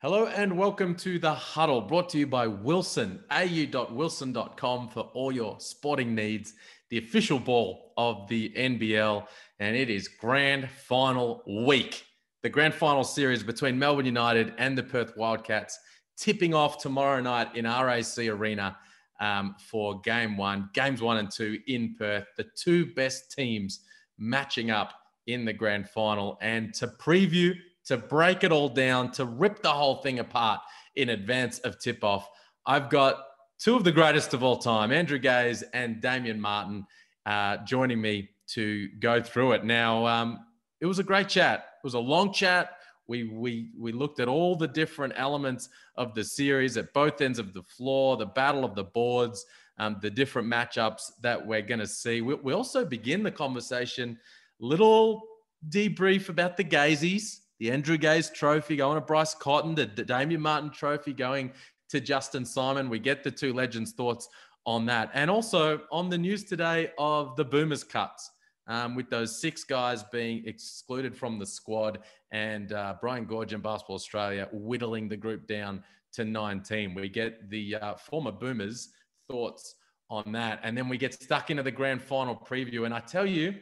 Hello and welcome to the Huddle, brought to you by Wilson, au.wilson.com for all your sporting needs. The official ball of the NBL, and it is grand final week. The grand final series between Melbourne United and the Perth Wildcats tipping off tomorrow night in RAC Arena um, for game one, games one and two in Perth. The two best teams matching up in the grand final. And to preview to break it all down, to rip the whole thing apart in advance of tip off. I've got two of the greatest of all time, Andrew Gaze and Damian Martin, uh, joining me to go through it. Now, um, it was a great chat. It was a long chat. We, we, we looked at all the different elements of the series at both ends of the floor, the battle of the boards, um, the different matchups that we're going to see. We, we also begin the conversation, little debrief about the Gazies, the Andrew Gaze Trophy going to Bryce Cotton, the, the Damian Martin Trophy going to Justin Simon. We get the two legends' thoughts on that. And also on the news today of the Boomers cuts, um, with those six guys being excluded from the squad and uh, Brian Goorjian and Basketball Australia whittling the group down to 19. We get the uh, former Boomers' thoughts on that. And then we get stuck into the grand final preview. And I tell you,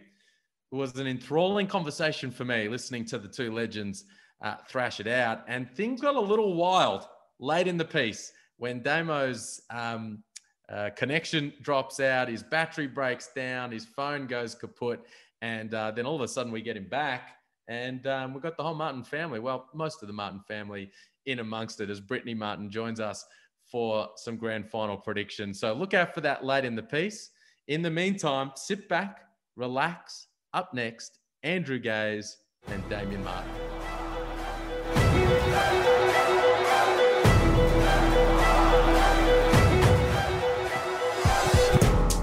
was an enthralling conversation for me listening to the two legends uh, thrash it out. And things got a little wild late in the piece when Damo's um, uh, connection drops out, his battery breaks down, his phone goes kaput, and uh, then all of a sudden we get him back. And um, we've got the whole Martin family, well, most of the Martin family in amongst it as Brittany Martin joins us for some grand final predictions. So look out for that late in the piece. In the meantime, sit back, relax, up next, Andrew Gaze and Damian Martin.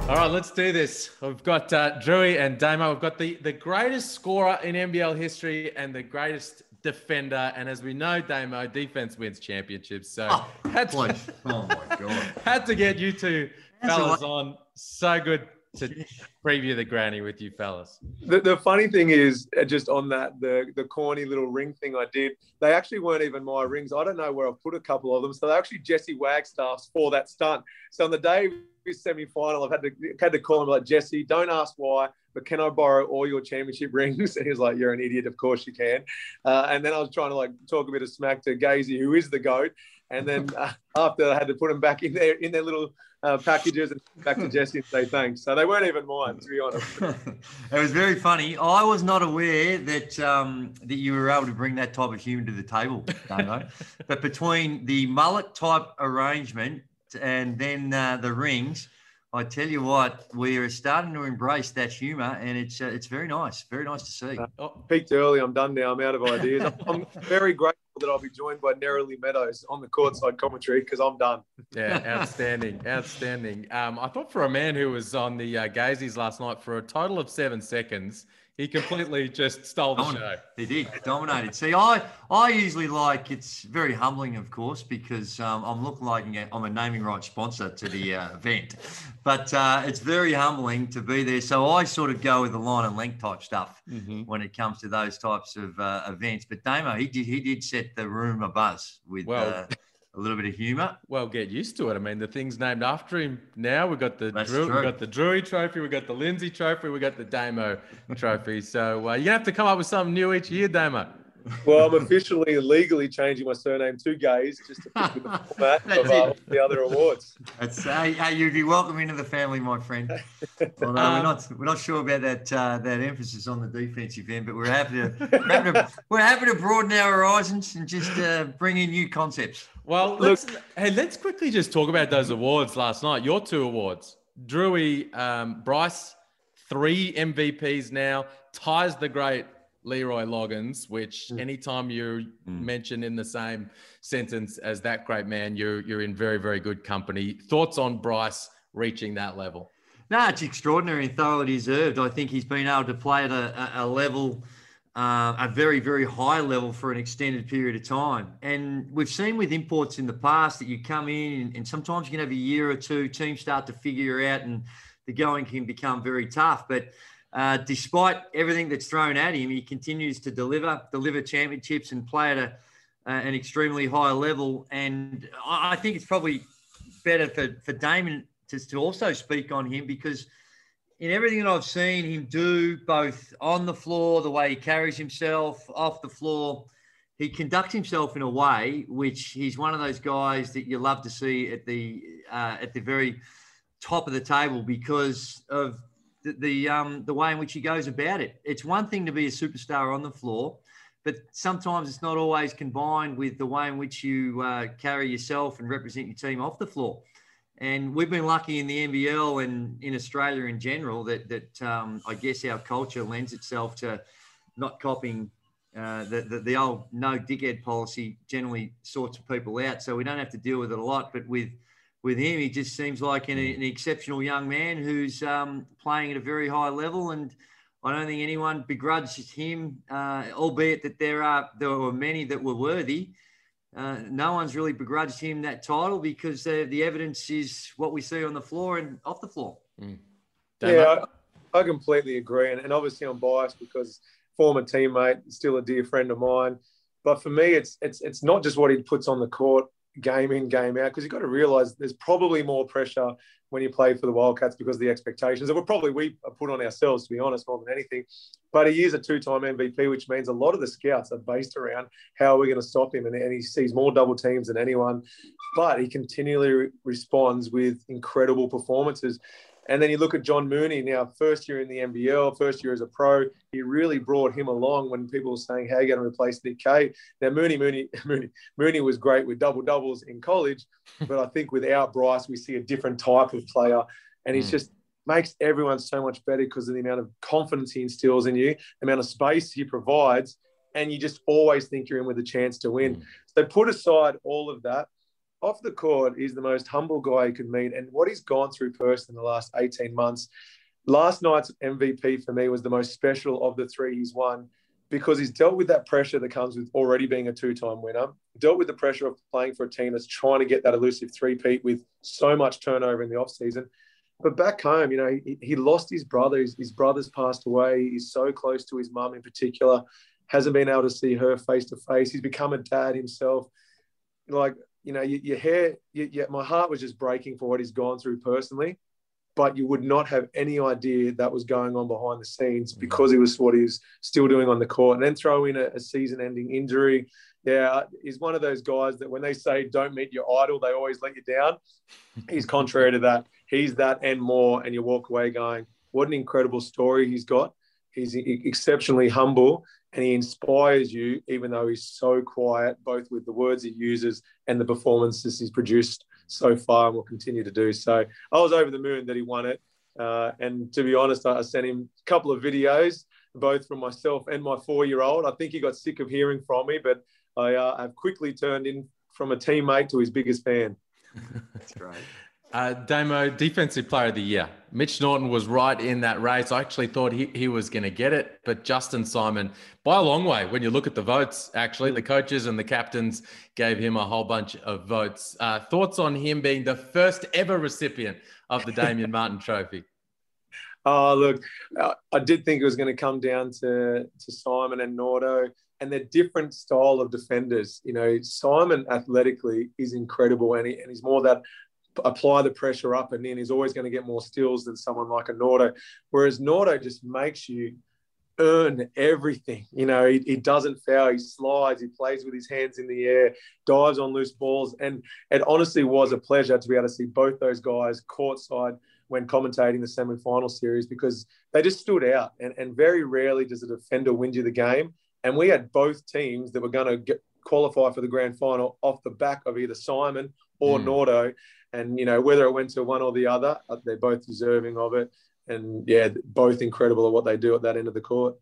All right, let's do this. We've got uh, Drewy and Damo. We've got the, the greatest scorer in NBL history and the greatest defender. And as we know, Damo, defense wins championships. So oh, had to, oh my god, had to get you two fellas on. So good to preview the granny with you fellas. The, the funny thing is, uh, just on that, the the corny little ring thing I did, they actually weren't even my rings. I don't know where I've put a couple of them. So they're actually Jesse Wagstaff's for that stunt. So on the day of his semi final, I've had to had to call him like Jesse. Don't ask why, but can I borrow all your championship rings? And he was like, "You're an idiot. Of course you can." Uh, and then I was trying to like talk a bit of smack to Gazy, who is the goat. And then uh, after I had to put them back in there in their little uh, packages and back to Jesse and say thanks. So they weren't even mine, to be honest. it was very funny. I was not aware that um, that you were able to bring that type of humour to the table, but between the mullet type arrangement and then uh, the rings, I tell you what, we are starting to embrace that humour, and it's uh, it's very nice, very nice to see. Uh, oh, peaked early. I'm done now. I'm out of ideas. I'm very grateful that I'll be joined by Nerily Meadows on the courtside commentary because I'm done. Yeah, outstanding, outstanding. Um, I thought for a man who was on the uh, Gazies last night for a total of seven seconds, he completely just stole the show. He did, dominated. See, I I usually like it's very humbling, of course, because um, I'm looking like I'm a naming right sponsor to the uh, event, but uh, it's very humbling to be there. So I sort of go with the line and length type stuff mm-hmm. when it comes to those types of uh, events. But Damo, he did he did set the room a buzz with. Well, uh, a little bit of humour. Well, get used to it. I mean, the thing's named after him now. We've got the Drew, we got the Drewy Trophy, we've got the Lindsay Trophy, we've got the Damo Trophy. So uh, you have to come up with something new each year, Damo. Well, I'm officially and legally changing my surname to Gaze just to fit with the format of uh, the other awards. That's uh, hey, you'd be welcome into the family, my friend. Although um, we're not we're not sure about that uh, that emphasis on the defensive end, but we're happy to we're happy to, we're happy to broaden our horizons and just uh, bring in new concepts. Well, let's hey, let's quickly just talk about those awards last night. Your two awards, Drewy, um, Bryce, three MVPs now, ties the great Leroy Loggins, which mm. anytime you're mm. mentioned in the same sentence as that great man, you're you're in very very good company. Thoughts on Bryce reaching that level? No, it's extraordinary and thoroughly deserved. I think he's been able to play at a, a level, uh, a very very high level for an extended period of time. And we've seen with imports in the past that you come in and, and sometimes you can have a year or two. Teams start to figure out and the going can become very tough, but uh, despite everything that's thrown at him, he continues to deliver, deliver championships, and play at a, uh, an extremely high level. And I think it's probably better for, for Damon to, to also speak on him because in everything that I've seen him do, both on the floor, the way he carries himself, off the floor, he conducts himself in a way which he's one of those guys that you love to see at the uh, at the very top of the table because of the the, um, the way in which he goes about it. It's one thing to be a superstar on the floor, but sometimes it's not always combined with the way in which you uh, carry yourself and represent your team off the floor. And we've been lucky in the NBL and in Australia in general that that um, I guess our culture lends itself to not copying uh, the, the, the old no dickhead policy generally sorts of people out, so we don't have to deal with it a lot. But with with him, he just seems like an, an exceptional young man who's um, playing at a very high level, and I don't think anyone begrudges him, uh, albeit that there are there were many that were worthy. Uh, no one's really begrudged him that title because uh, the evidence is what we see on the floor and off the floor. Mm. Yeah, I, I, completely agree, and, and obviously I'm biased because former teammate, still a dear friend of mine. But for me, it's it's it's not just what he puts on the court, game in, game out, because you've got to realise there's probably more pressure when you play for the Wildcats because of the expectations that we're probably we put on ourselves, to be honest, more than anything. But he is a two-time MVP, which means a lot of the scouts are based around how are we going to stop him, and, and he sees more double teams than anyone. But he continually re- responds with incredible performances. And then you look at John Mooney now, first year in the NBL, first year as a pro. He really brought him along when people were saying, "How are you going to replace Nick Kay?" Now Mooney, Mooney, Mooney, Mooney was great with double doubles in college, but I think without Bryce, we see a different type of player, and he's mm. just makes everyone so much better because of the amount of confidence he instills in you, the amount of space he provides, and you just always think you're in with a chance to win. Mm. So put aside all of that off the court, he's the most humble guy you could meet. And what he's gone through personally in the last 18 months, last night's MVP for me was the most special of the three he's won because he's dealt with that pressure that comes with already being a two-time winner, dealt with the pressure of playing for a team that's trying to get that elusive three-peat with so much turnover in the off-season. But back home, you know, he, he lost his brother. His, his brother's passed away. He's so close to his mum in particular, hasn't been able to see her face to face. He's become a dad himself. Like you know, your, your hair, you, you, my heart was just breaking for what he's gone through personally. But you would not have any idea that was going on behind the scenes mm-hmm. because he was what he was still doing on the court. And then throw in a, a season ending injury. Yeah, he's one of those guys that when they say don't meet your idol, they always let you down. He's contrary to that. He's that and more. And you walk away going, what an incredible story he's got. He's exceptionally humble and he inspires you, even though he's so quiet, both with the words he uses and the performances he's produced so far and will continue to do. So I was over the moon that he won it. Uh, and to be honest, I sent him a couple of videos, both from myself and my four year old. I think he got sick of hearing from me, but I uh, have quickly turned in from a teammate to his biggest fan. That's great. Uh, Damo, Defensive Player of the Year. Mitch Norton was right in that race. I actually thought he, he was going to get it, but Justin Simon, by a long way, when you look at the votes, actually, the coaches and the captains gave him a whole bunch of votes. Uh, thoughts on him being the first ever recipient of the Damian Martin Trophy? Oh, look, uh, I did think it was going to come down to, to Simon and Nordo and they're different style of defenders. You know, Simon athletically is incredible, and, he, and he's more that apply the pressure up and in, he's always going to get more steals than someone like a Nordo. Whereas Nordo just makes you earn everything. You know, he, he, doesn't foul, he slides, he plays with his hands in the air, dives on loose balls. And it honestly was a pleasure to be able to see both those guys courtside when commentating the semi-final series because they just stood out. And, and very rarely does a defender win you the game. And we had both teams that were going to get, qualify for the grand final off the back of either Simon or mm. Nordo. And, you know, whether it went to one or the other, uh, they're both deserving of it. And yeah, both incredible at what they do at that end of the court.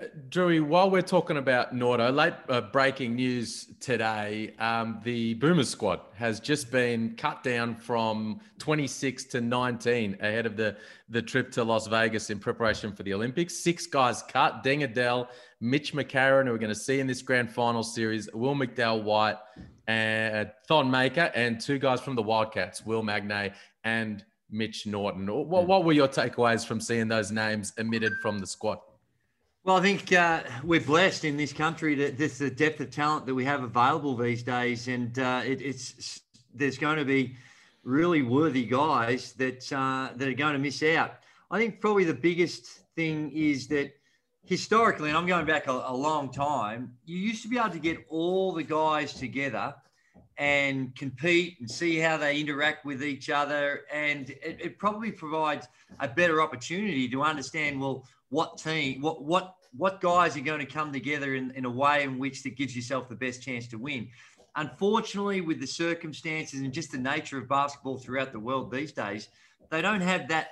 Uh, Drewy, while we're talking about Nordo, late uh, breaking news today, um, the Boomers squad has just been cut down from 26 to 19 ahead of the, the trip to Las Vegas in preparation for the Olympics. Six guys cut, Deng Adel, Mitch McCarron, who we're going to see in this grand final series, Will McDowell White, and Thon Maker, and two guys from the Wildcats, Will Magnay and Mitch Norton. What, hmm. what were your takeaways from seeing those names emitted from the squad? Well, I think uh, we're blessed in this country that this the depth of talent that we have available these days, and uh, it, it's there's going to be really worthy guys that uh, that are going to miss out. I think probably the biggest thing is that historically, and I'm going back a, a long time, you used to be able to get all the guys together and compete and see how they interact with each other. And it, it, probably provides a better opportunity to understand, well, what team, what, what, what guys are going to come together in, in a way in which that gives yourself the best chance to win. Unfortunately, with the circumstances and just the nature of basketball throughout the world these days, they don't have that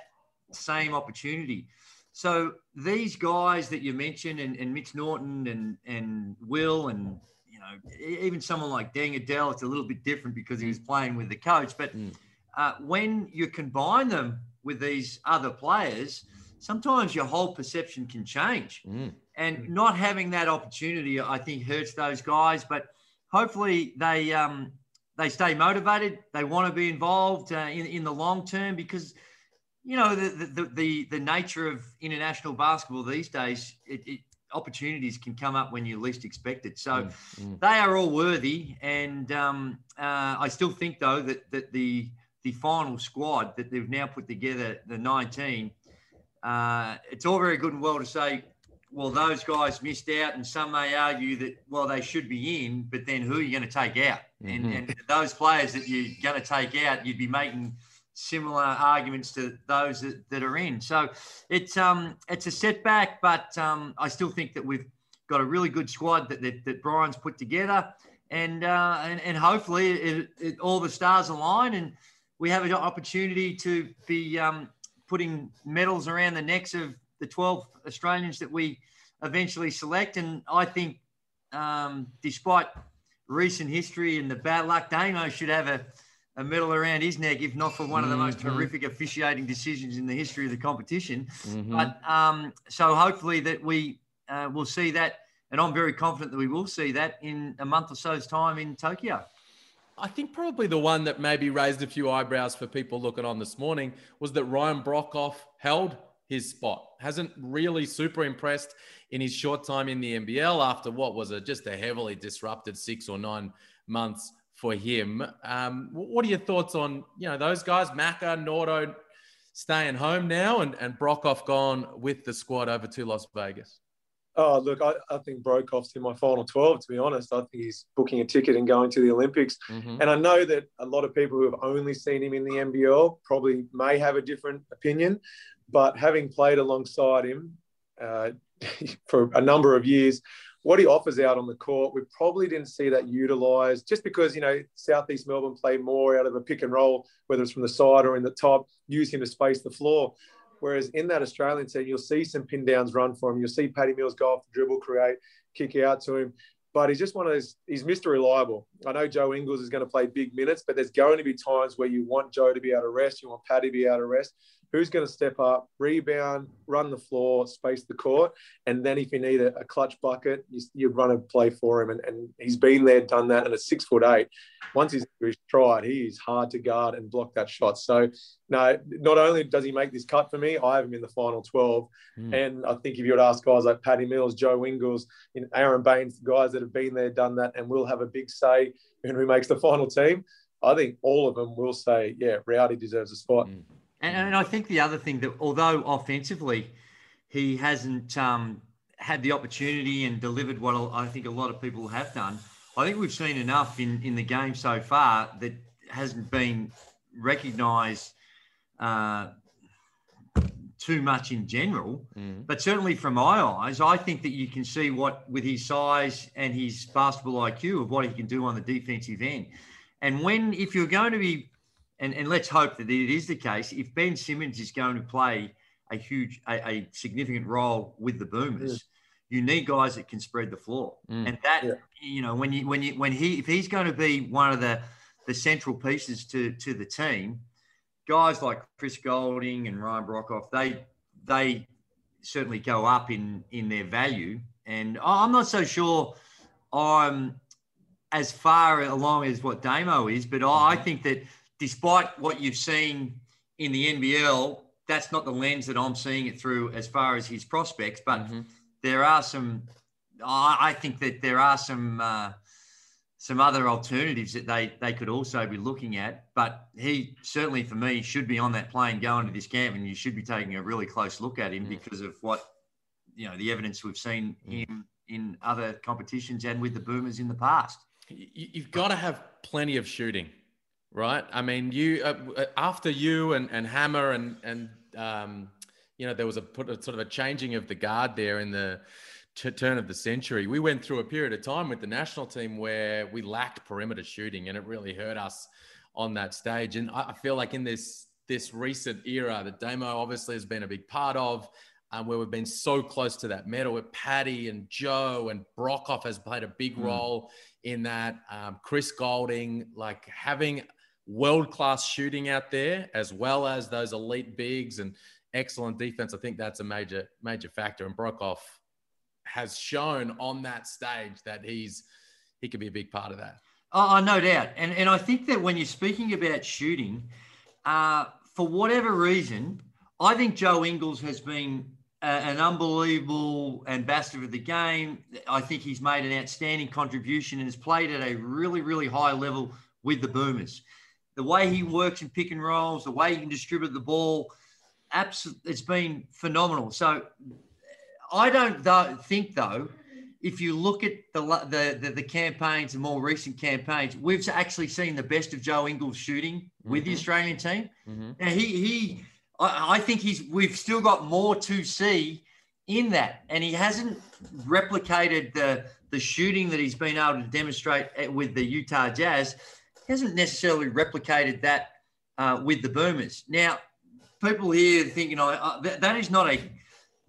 same opportunity. So these guys that you mentioned, and, and Mitch Norton and and Will, and you know even someone like Deng Adel, it's a little bit different because he was playing with the coach. But mm. uh, when you combine them with these other players, sometimes your whole perception can change. Mm. And mm. not having that opportunity, I think, hurts those guys. But hopefully they um, they stay motivated. They want to be involved uh, in in the long term because you know the, the the the, nature of international basketball these days it, it, opportunities can come up when you least expect it so mm, mm. they are all worthy and um, uh, i still think though that that the the final squad that they've now put together the 19 uh, it's all very good and well to say well those guys missed out and some may argue that well they should be in but then who are you going to take out mm-hmm. and, and those players that you're going to take out you'd be making similar arguments to those that, that are in. So it's um it's a setback, but um, I still think that we've got a really good squad that that, that Brian's put together, and uh, and and hopefully it, it, all the stars align and we have an opportunity to be um, putting medals around the necks of the 12 Australians that we eventually select. And I think, um, despite recent history and the bad luck, Damo should have a a medal around his neck, if not for one of the most mm-hmm. horrific officiating decisions in the history of the competition. Mm-hmm. But um, so hopefully that we uh, will see that, and I'm very confident that we will see that in a month or so's time in Tokyo. I think probably the one that maybe raised a few eyebrows for people looking on this morning was that Ryan Broekhoff held his spot. Hasn't really super impressed in his short time in the NBL after what was a, just a heavily disrupted six or nine months for him. Um, what are your thoughts on you know those guys, Maka, Nordo, staying home now, and and Broekhoff gone with the squad over to Las Vegas? Oh, look, I, I think Broekhoff's in my final 12, to be honest. I think he's booking a ticket and going to the Olympics. Mm-hmm. And I know that a lot of people who have only seen him in the NBL probably may have a different opinion. But having played alongside him uh, for a number of years, what he offers out on the court, we probably didn't see that utilised just because, you know, Southeast Melbourne play more out of a pick and roll, whether it's from the side or in the top, use him to space the floor. Whereas in that Australian team, you'll see some pin downs run for him. You'll see Patty Mills go off the dribble, create, kick out to him. But he's just one of those, he's Mr. Reliable. I know Joe Ingles is going to play big minutes, but there's going to be times where you want Joe to be able to rest, you want Paddy to be able to rest who's going to step up, rebound, run the floor, space the court, and then if you need a, a clutch bucket, you, you, run a play for him. And, and he's been there, done that, and at six foot eight, once he's, he's tried, he is hard to guard and block that shot. So no, not only does he make this cut for me, I have him in the final 12. Mm. And I think if you would ask guys like Patty Mills, Joe Ingles, Aron Baynes, guys that have been there, done that, and will have a big say in who makes the final team, I think all of them will say, yeah, Rowdy deserves a spot. Mm. And, and I think the other thing that, although offensively, he hasn't um, had the opportunity and delivered what I think a lot of people have done. I think we've seen enough in, in the game so far that hasn't been recognised uh, too much in general. Mm. But certainly from my eyes, I think that you can see what, with his size and his basketball IQ, of what he can do on the defensive end. And when, if you're going to be and, and let's hope that it is the case. If Ben Simmons is going to play a huge, a, a significant role with the Boomers, yeah. you need guys that can spread the floor. Mm. And that, yeah. you know, when you when you when he if he's going to be one of the the central pieces to to the team, guys like Chris Golding and Ryan Broekhoff, they they certainly go up in in their value. And I'm not so sure I'm as far along as what Damo is, but I mm-hmm. think that despite what you've seen in the NBL, that's not the lens that I'm seeing it through as far as his prospects. But mm-hmm. there are some. I think that there are some uh, some other alternatives that they they could also be looking at. But he certainly, for me, should be on that plane going to this camp, and you should be taking a really close look at him mm. because of what you know the evidence we've seen mm. him in other competitions and with the Boomers in the past. You've got to have plenty of shooting, right? I mean, you uh, after you and, and Hammer and and um, you know there was a put a, sort of a changing of the guard there in the t- turn of the century. We went through a period of time with the national team where we lacked perimeter shooting, and it really hurt us on that stage. And I feel like in this this recent era that Damo obviously has been a big part of um, where we've been so close to that medal with Patty and Joe and Broekhoff has played a big mm. role in that. Um, Chris Golding, like having world class shooting out there as well as those elite bigs and excellent defense. I think that's a major major factor. And Broekhoff has shown on that stage that he's he could be a big part of that. Oh, no doubt. And and I think that when you're speaking about shooting, uh, for whatever reason, I think Joe Ingles has been an unbelievable ambassador of the game. I think he's made an outstanding contribution and has played at a really, really high level with the Boomers. The way he works in pick and rolls, the way he can distribute the ball, absolutely, it's been phenomenal. So I don't th- think, though, if you look at the, the, the, the, campaigns, the more recent campaigns, we've actually seen the best of Joe Ingles shooting with mm-hmm. the Australian team. Mm-hmm. Now, he, he I, I think he's we've still got more to see in that, and he hasn't replicated the the shooting that he's been able to demonstrate with the Utah Jazz. Hasn't necessarily replicated that uh, with the Boomers. Now, people here thinking, "Oh, uh, that, that is not a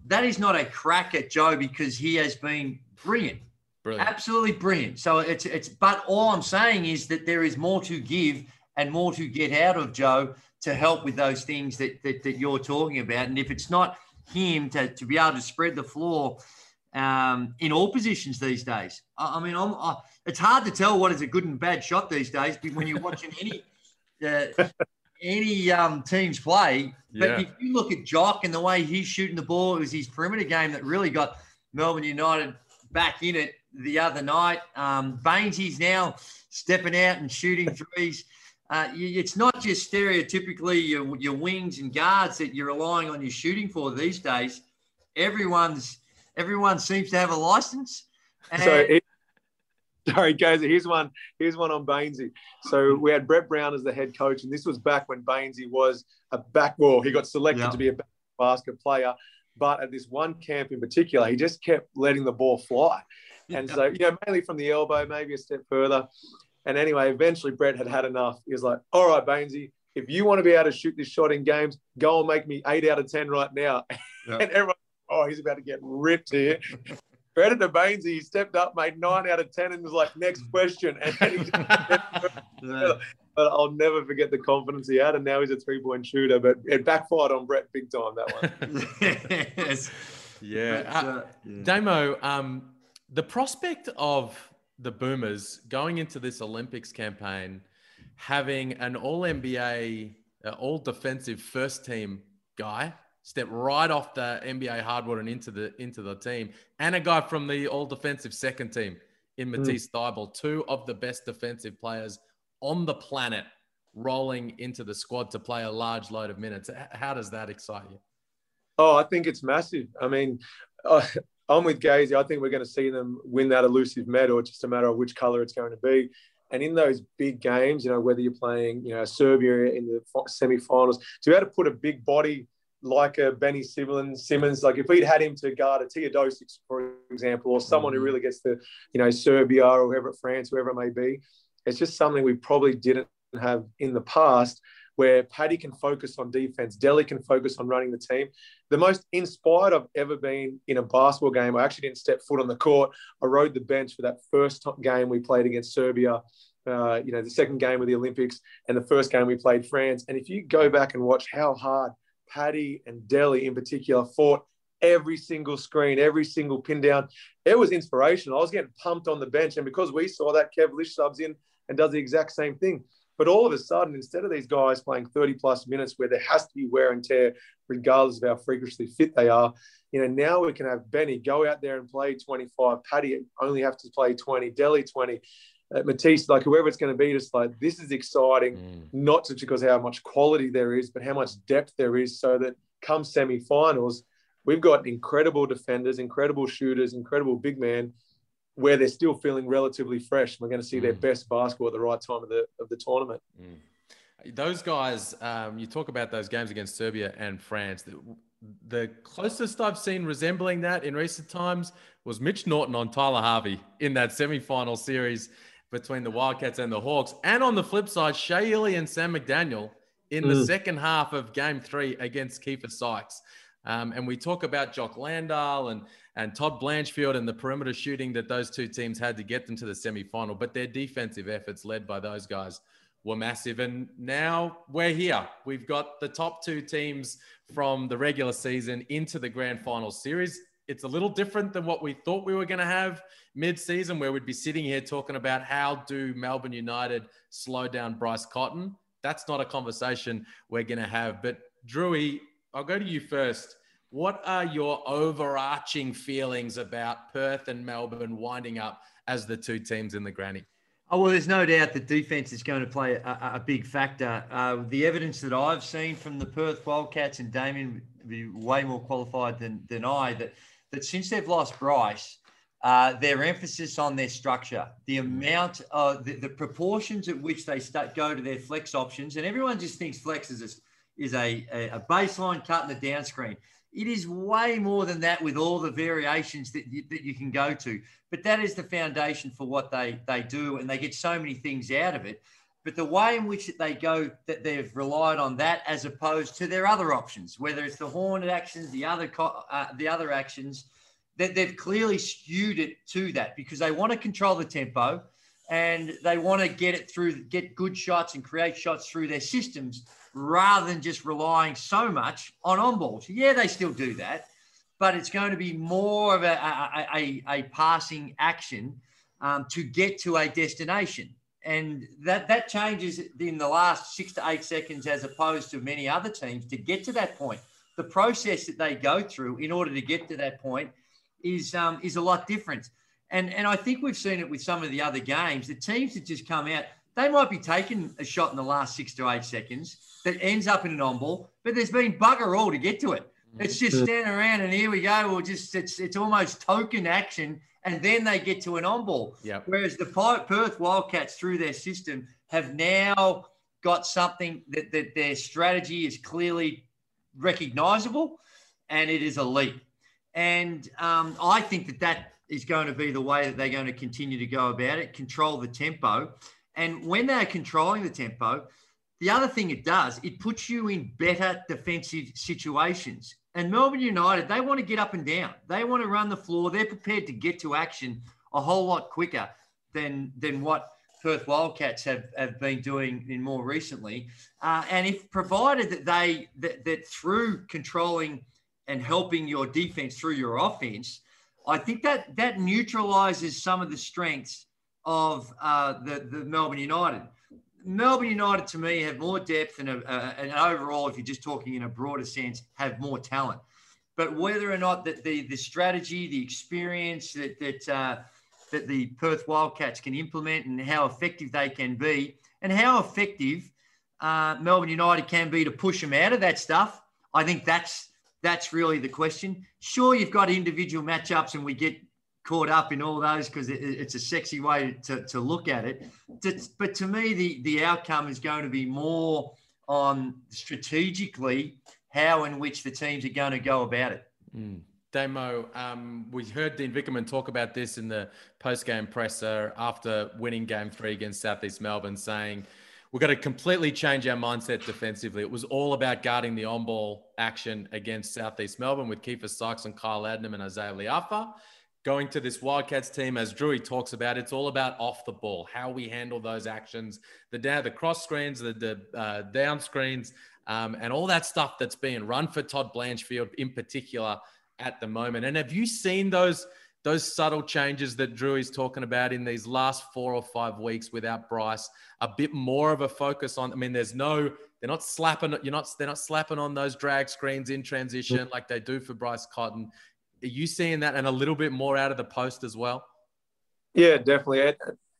that is not a crack at Joe because he has been brilliant." Brilliant. Absolutely brilliant. So it's it's but all I'm saying is that there is more to give and more to get out of Joe to help with those things that, that, that you're talking about. And if it's not him to, to be able to spread the floor um, in all positions these days, I, I mean, I'm, I, it's hard to tell what is a good and bad shot these days when you're watching any uh, any um, teams play. But yeah. if you look at Jock and the way he's shooting the ball, it was his perimeter game that really got Melbourne United back in it the other night. Um, Baynes, he's now stepping out and shooting threes uh, it's not just stereotypically your, your wings and guards that you're relying on your shooting for these days. Everyone's everyone seems to have a license. And- so, it, sorry, guys. Here's one. Here's one on Baynesy. So we had Brett Brown as the head coach, and this was back when Baynesy was a back wall. He got selected to be a basket player, but at this one camp in particular, he just kept letting the ball fly. And so, you know, mainly from the elbow, maybe a step further. And anyway, eventually Brett had had enough. He was like, all right, Baynesy, if you want to be able to shoot this shot in games, go and make me eight out of 10 right now. Yeah. and everyone, oh, he's about to get ripped here. Credit to Baynesy, he stepped up, made nine out of 10, and was like, next question. And he but I'll never forget the confidence he had. And now he's a three point shooter, but it backfired on Brett big time, that one. yes. Yeah. But, uh, yeah. Damo, um, the prospect of the Boomers going into this Olympics campaign, having an All NBA, uh, All Defensive First Team guy step right off the NBA hardwood and into the into the team, and a guy from the All Defensive Second Team in hmm. Matisse mm. Thybulle, two of the best defensive players on the planet, rolling into the squad to play a large load of minutes. How does that excite you? Oh, I think it's massive. I mean, uh, I'm with Gazy. I think we're going to see them win that elusive medal. It's just a matter of which color it's going to be. And in those big games, you know, whether you're playing, you know, Serbia in the semi-finals, to be able to put a big body like a Benny Simmons, Simmons, like if we'd had him to guard a Teodosic, for example, or someone who mm-hmm. really gets to, you know, Serbia or whoever, France, whoever it may be, it's just something we probably didn't have in the past where Paddy can focus on defense, Delly can focus on running the team. The most inspired I've ever been in a basketball game, I actually didn't step foot on the court. I rode the bench for that first game we played against Serbia. Uh, you know, the second game of the Olympics and the first game we played France. And if you go back and watch how hard Paddy and Delly in particular fought every single screen, every single pin down, it was inspirational. I was getting pumped on the bench. And because we saw that, Kev Lisch subs in and does the exact same thing. But all of a sudden, instead of these guys playing 30 plus minutes where there has to be wear and tear, regardless of how freakishly fit they are, You know, now we can have Benny go out there and play 25, Paddy only have to play 20, Delly 20, uh, Matisse, like whoever it's going to be, just like this is exciting, mm. not just because how much quality there is, but how much depth there is, so that come semi-finals, we've got incredible defenders, incredible shooters, incredible big man, where they're still feeling relatively fresh. We're going to see mm. their best basketball at the right time of the of the tournament. Mm. Those guys, um, you talk about those games against Serbia and France. The, the closest I've seen resembling that in recent times was Mitch Norton on Tyler Harvey in that semi-final series between the Wildcats and the Hawks. And on the flip side, Shea Ili and Sam McDaniel in the mm. second half of game three against Keifer Sykes. Um, and we talk about Jock Landale and, and Todd Blanchfield and the perimeter shooting that those two teams had to get them to the semi-final. But their defensive efforts led by those guys were massive. And now we're here. We've got the top two teams from the regular season into the grand final series it's a little different than what we thought we were going to have mid-season, where we'd be sitting here talking about how do Melbourne United slow down Bryce Cotton. That's not a conversation we're going to have. But Drewy, I'll go to you first. What are your overarching feelings about Perth and Melbourne winding up as the two teams in the granny? Oh, well, there's no doubt that defense is going to play a, a big factor. Uh, the evidence that I've seen from the Perth Wildcats and Damian be way more qualified than, than I that that since they've lost Bryce, uh, their emphasis on their structure, the amount of the, the proportions at which they start go to their flex options, and everyone just thinks flex is a, is a, a baseline cut in the down screen. It is way more than that with all the variations that you, that you can go to. But that is the foundation for what they, they do, and they get so many things out of it. But the way in which they go, that they've relied on that as opposed to their other options, whether it's the hornet actions, the other uh, the other actions, that they've clearly skewed it to that because they want to control the tempo and they want to get it through, get good shots and create shots through their systems rather than just relying so much on on balls. Yeah, they still do that, but it's going to be more of a, a, a, a passing action um, to get to a destination and that that changes in the last six to eight seconds as opposed to many other teams to get to that point. The process that they go through in order to get to that point is um, is a lot different. And and I think we've seen it with some of the other games. The teams that just come out, they might be taking a shot in the last six to eight seconds that ends up in an on ball, but there's been bugger all to get to it. It's just standing around and here we go. We'll just it's it's almost token action and then they get to an on ball. Yep. Whereas the Perth Wildcats, through their system, have now got something that, that their strategy is clearly recognizable and it is elite. And um, I think that that is going to be the way that they're going to continue to go about it, control the tempo. And when they're controlling the tempo, the other thing it does, it puts you in better defensive situations. And Melbourne United, they want to get up and down. They want to run the floor. They're prepared to get to action a whole lot quicker than than what Perth Wildcats have, have been doing in more recently. Uh, and if provided that they that, that through controlling and helping your defense through your offense, I think that that neutralizes some of the strengths of uh, the, the Melbourne United. Melbourne United, to me, have more depth and, and overall, if you're just talking in a broader sense, have more talent. But whether or not that the, the strategy, the experience that, that, uh, that the Perth Wildcats can implement and how effective they can be, and how effective uh, Melbourne United can be to push them out of that stuff, I think that's that's really the question. Sure, you've got individual matchups, and we get caught up in all those because it, it's a sexy way to, to look at it. But to me, the, the outcome is going to be more on strategically how and which the teams are going to go about it. Mm. Um, we heard Dean Vickerman talk about this in the post-game presser after winning game three against Southeast Melbourne, saying we've got to completely change our mindset defensively. It was all about guarding the on-ball action against Southeast Melbourne with Keifer Sykes and Kyle Adnam and Isaiah Le'afa going to this Wildcats team, as Drewy talks about, it's all about off the ball, how we handle those actions, the down, the cross screens, the, the uh, down screens, um, and all that stuff that's being run for Todd Blanchfield in particular at the moment. And have you seen those those subtle changes that Drew is talking about in these last four or five weeks without Bryce, a bit more of a focus on. I mean, there's no, they're not slapping, you're not, they're not slapping on those drag screens in transition like they do for Bryce Cotton. Are you seeing that and a little bit more out of the post as well? Yeah, definitely. Uh,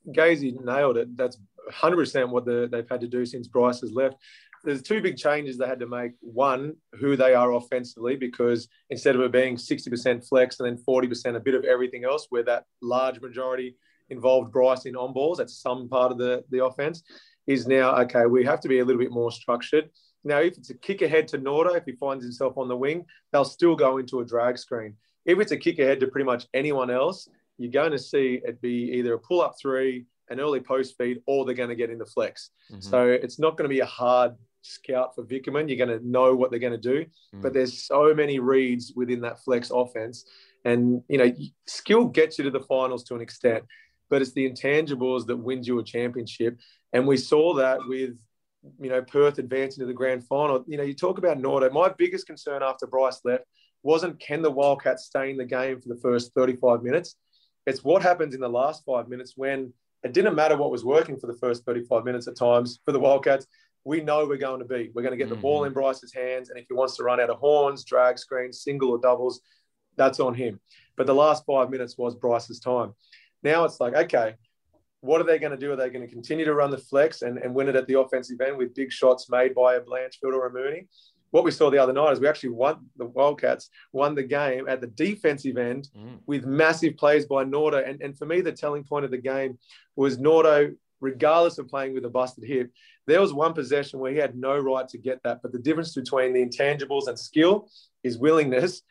Gazy nailed it. That's 100% what the, they've had to do since Bryce has left there's two big changes they had to make. One, who they are offensively, because instead of it being 60% flex and then 40% a bit of everything else, where that large majority involved Bryce in on balls, that's some part of the, the offense, is now, okay, we have to be a little bit more structured. Now, if it's a kick ahead to Nordo, if he finds himself on the wing, they'll still go into a drag screen. If it's a kick ahead to pretty much anyone else, you're going to see it be either a pull up three, an early post feed, or they're going to get into flex. Mm-hmm. So it's not going to be a hard scout for Vickerman. You're going to know what they're going to do. Mm. But there's so many reads within that flex offense. And, you know, skill gets you to the finals to an extent, but it's the intangibles that wins you a championship. And we saw that with, you know, Perth advancing to the grand final. You know, you talk about Nordo. My biggest concern after Bryce left wasn't can the Wildcats stay in the game for the first 35 minutes? It's what happens in the last five minutes when it didn't matter what was working for the first 35 minutes at times for the Wildcats we know we're going to be. We're going to get the mm-hmm. ball in Bryce's hands. And if he wants to run out of horns, drag screens, single or doubles, that's on him. But the last five minutes was Bryce's time. Now it's like, okay, what are they going to do? Are they going to continue to run the flex and, and win it at the offensive end with big shots made by a Blanchfield or a Mooney? What we saw the other night is we actually won the Wildcats, won the game at the defensive end mm. with massive plays by Nordo. And, and for me, the telling point of the game was Nordo regardless of playing with a busted hip. There was one possession where he had no right to get that. But the difference between the intangibles and skill is willingness.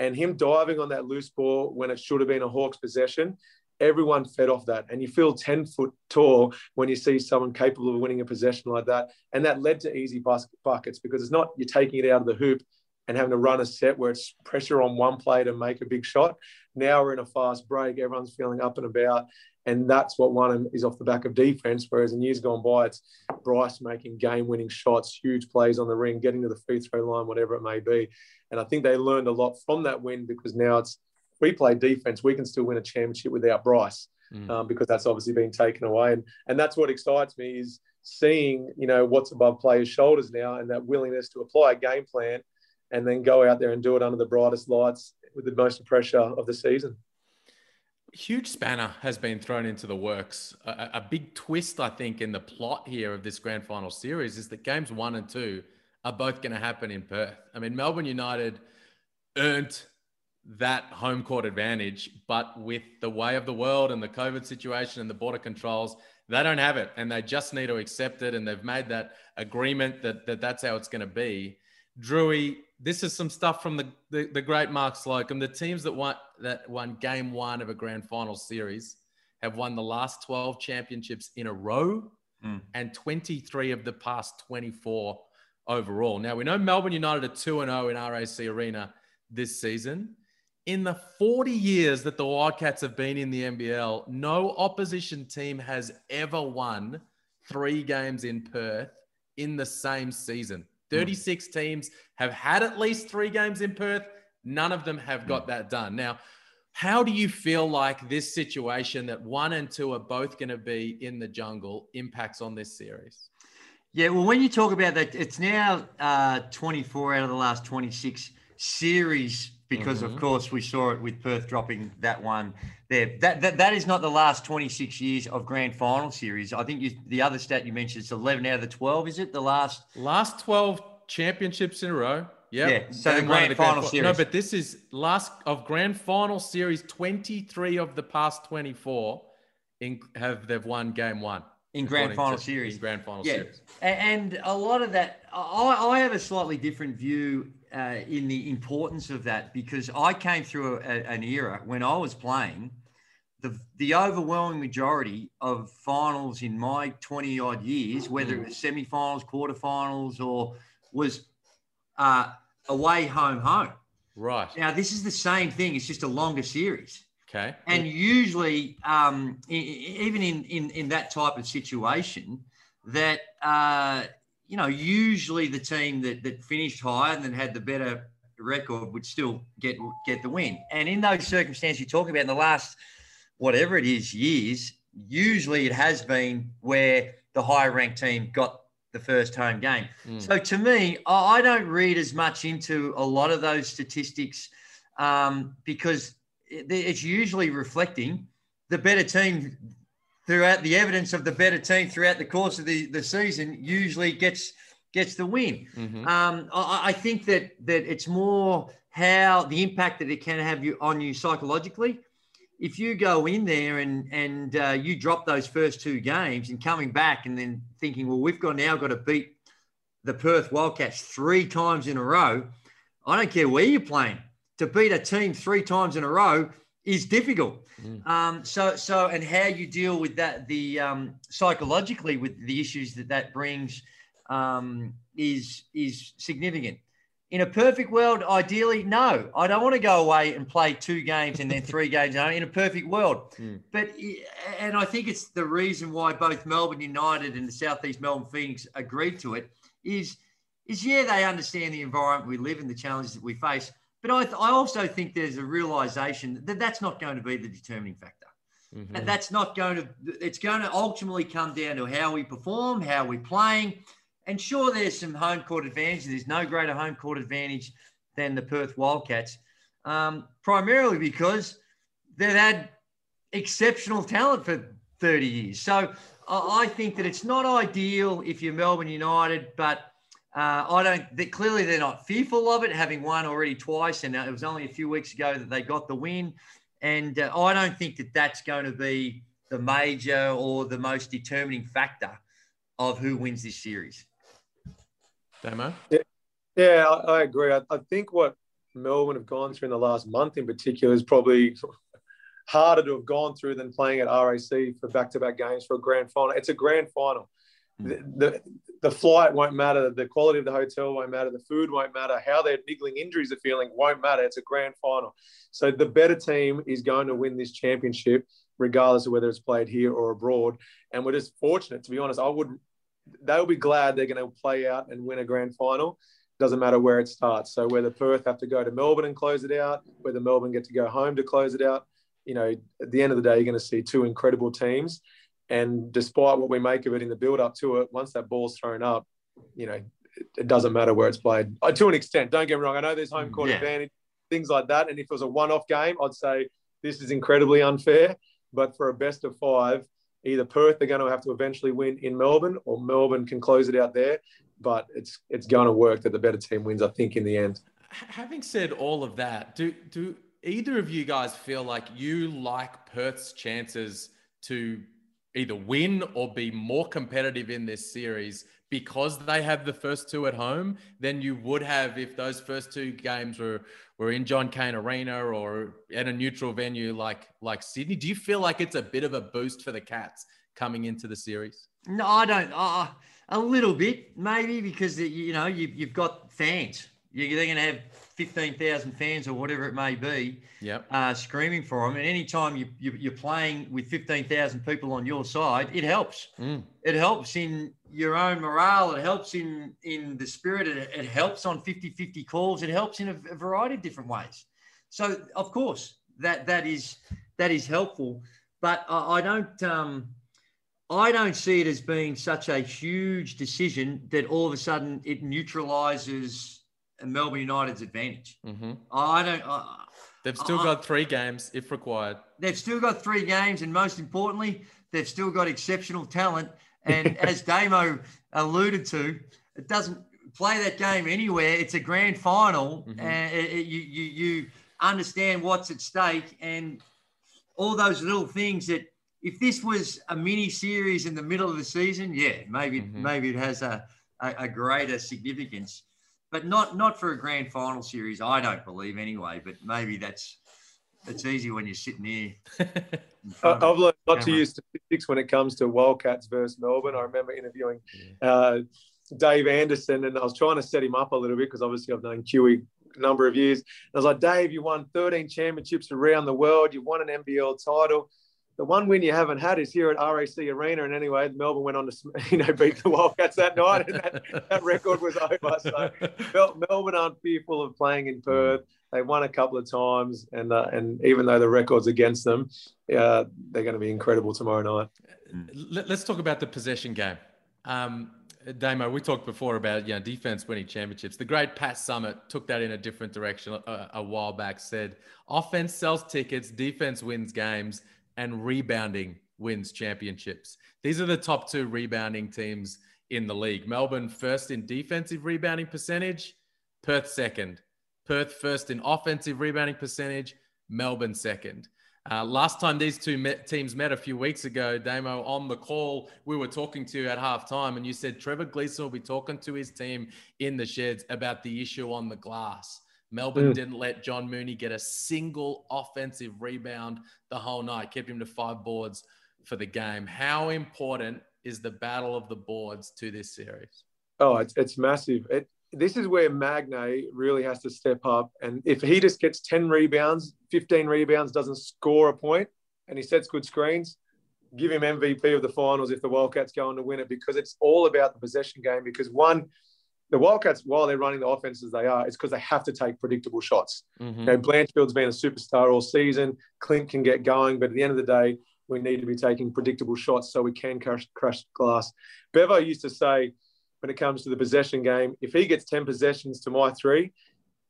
And him diving on that loose ball when it should have been a Hawks possession, everyone fed off that. And you feel 10 foot tall when you see someone capable of winning a possession like that. And that led to easy buckets because it's not you're taking it out of the hoop and having to run a set where it's pressure on one play to make a big shot. Now we're in a fast break. Everyone's feeling up and about. And that's what won him is off the back of defense. Whereas in years gone by, it's Bryce making game winning shots, huge plays on the ring, getting to the free throw line, whatever it may be. And I think they learned a lot from that win because now it's we play defense, we can still win a championship without Bryce mm. um, because that's obviously been taken away. And, and that's what excites me is seeing, you know, what's above players' shoulders now and that willingness to apply a game plan and then go out there and do it under the brightest lights with the most pressure of the season huge spanner has been thrown into the works. A, a, big twist, I think, in the plot here of this grand final series is that games one and two are both going to happen in Perth. I mean, Melbourne United earned that home court advantage, but with the way of the world and the COVID situation and the border controls, they don't have it, and they just need to accept it. And they've made that agreement that, that that's how it's going to be. Drewy, this is some stuff from the, the, the great Mark Slocum. The teams that won that won game one of a grand final series have won the last 12 championships in a row mm. and 23 of the past 24 overall. Now we know Melbourne United are 2 0 in RAC Arena this season. In the 40 years that the Wildcats have been in the NBL, no opposition team has ever won three games in Perth in the same season. 36 teams have had at least three games in Perth. None of them have got that done. Now, how do you feel like this situation that one and two are both going to be in the jungle impacts on this series? Yeah, well, when you talk about that, it's now uh, 24 out of the last 26 series because, mm-hmm. of course, we saw it with Perth dropping that one there. That, that that is not the last 26 years of grand final series. I think you, the other stat you mentioned it's 11 out of the 12. Is it the last last 12 championships in a row? Yep. Yeah. So the grand, the final series. No, but this is last of grand final series. 23 of the past 24 in, have they've won game one in grand final series. grand final yeah. series. And a lot of that, I, I have a slightly different view uh, in the importance of that because I came through a, an era when I was playing. The, the overwhelming majority of finals in my 20 odd years, whether it was semi-finals, quarterfinals, or was uh, away, home, home. Right. Now, this is the same thing. It's just a longer series. Okay. And usually, um, even in, in, in that type of situation, that uh, you know, usually the team that, that finished higher and then had the better record would still get get the win. And in those circumstances you're talking about in the last whatever it is years, usually it has been where the higher ranked team got the first home game. Mm. So to me, I don't read as much into a lot of those statistics um, because it's usually reflecting the better team throughout the evidence of the better team throughout the course of the, the season usually gets gets the win. Mm-hmm. Um, I, I, think that that it's more how the impact that it can have you on you psychologically. If you go in there and and uh, you drop those first two games and coming back and then thinking, well, we've got now got to beat the Perth Wildcats three times in a row. I don't care where you're playing. To beat a team three times in a row is difficult. Mm. Um, so, so, and how you deal with that, the um, psychologically with the issues that that brings, um, is is significant. In a perfect world, ideally, no, I don't want to go away and play two games and then three games. In a perfect world, mm. but and I think it's the reason why both Melbourne United and the Southeast Melbourne Phoenix agreed to it. Is is yeah, they understand the environment we live in, the challenges that we face, but I, I also think there's a realization that that's not going to be the determining factor. Mm-hmm. And that's not going to, it's going to ultimately come down to how we perform, how we're playing. And sure, there's some home court advantage. There's no greater home court advantage than the Perth Wildcats, um, primarily because they've had exceptional talent for 30 years. So I think that it's not ideal if you're Melbourne United, but uh, I don't. They, clearly, they're not fearful of it, having won already twice, and uh, it was only a few weeks ago that they got the win. And uh, I don't think that that's going to be the major or the most determining factor of who wins this series. Damo? Yeah, yeah I, I agree. I, I think what Melbourne have gone through in the last month, in particular, is probably harder to have gone through than playing at RAC for back-to-back games for a grand final. It's a grand final. The, the, the flight won't matter, the quality of the hotel won't matter, the food won't matter, how their niggling injuries are feeling won't matter. It's a grand final. So the better team is going to win this championship, regardless of whether it's played here or abroad. And we're just fortunate, to be honest. I would, they'll be glad they're going to play out and win a grand final. Doesn't matter where it starts. So whether Perth have to go to Melbourne and close it out, whether Melbourne get to go home to close it out, you know, at the end of the day, you're going to see two incredible teams. And despite what we make of it in the build up to it, once that ball's thrown up, you know, it, it doesn't matter where it's played uh, to an extent. Don't get me wrong. I know there's home court yeah. advantage, things like that. And if it was a one off game, I'd say this is incredibly unfair. But for a best of five, either Perth are going to have to eventually win in Melbourne or Melbourne can close it out there. But it's it's going to work that the better team wins, I think, in the end. Having said all of that, do do either of you guys feel like you like Perth's chances to either win or be more competitive in this series because they have the first two at home than you would have if those first two games were were in John Cain Arena or at a neutral venue like like Sydney. Do you feel like it's a bit of a boost for the Cats coming into the series? No, I don't. Uh, a little bit, maybe, because you know you, you've got fans. You're, going to have 15,000 fans or whatever it may be yep. uh, screaming for them. And anytime you, you, are playing with 15,000 people on your side, it helps. Mm. It helps in your own morale. It helps in, in the spirit. It, it helps on 50 50 calls. It helps in a, a, variety of different ways. So, of course, that, that, is, that is helpful. But I, I don't. Um, I don't see it as being such a huge decision that all of a sudden it neutralizes Melbourne United's advantage. Mm-hmm. I don't. they've still got three games if required. They've still got three games, and most importantly, they've still got exceptional talent. And as Damo alluded to, it doesn't play that game anywhere. It's a grand final, mm-hmm. and it, it, you, you you understand what's at stake, and all those little things that. If this was a mini series in the middle of the season, yeah, maybe mm-hmm. maybe it has a, a, a greater significance but not not for a grand final series. I don't believe anyway. But maybe that's it's easy when you're sitting here. I've learned not to use statistics when it comes to Wildcats versus Melbourne. I remember interviewing uh, Dave Andersen, and I was trying to set him up a little bit because obviously I've known QE a number of years. And I was like, Dave, you won 13 championships around the world. You won an NBL title. The one win you haven't had is here at RAC Arena. And anyway, Melbourne went on to you know beat the Wildcats that night, and that, that record was over. So Melbourne aren't fearful of playing in Perth. They won a couple of times, and uh, and even though the record's against them, uh, they're going to be incredible tomorrow night. Let's talk about the possession game. Um, Damo, we talked before about you know defense winning championships. The great Pat Summitt took that in a different direction a, a while back. Said offense sells tickets, defense wins games, and rebounding wins championships. These are the top two rebounding teams in the league. Melbourne first in defensive rebounding percentage, Perth second. Perth first in offensive rebounding percentage, Melbourne second. Uh, last time these two met, teams met a few weeks ago, Damo, on the call, we were talking to you at halftime, and you said Trevor Gleeson will be talking to his team in the sheds about the issue on the glass. Melbourne mm. didn't let John Mooney get a single offensive rebound the whole night, kept him to five boards for the game. How important is the battle of the boards to this series? Oh, it's, it's massive. It, this is where Magnay really has to step up. And if he just gets 10 rebounds, 15 rebounds, doesn't score a point, and he sets good screens, give him MVP of the finals if the Wildcats go on to win it because it's all about the possession game. Because one, the Wildcats, while they're running the offense as they are, it's because they have to take predictable shots. Mm-hmm. You know, Blanchfield's been a superstar all season. Clint can get going, but at the end of the day, we need to be taking predictable shots so we can crush, crush glass. Bevo used to say, when it comes to the possession game. If he gets 10 possessions to my three,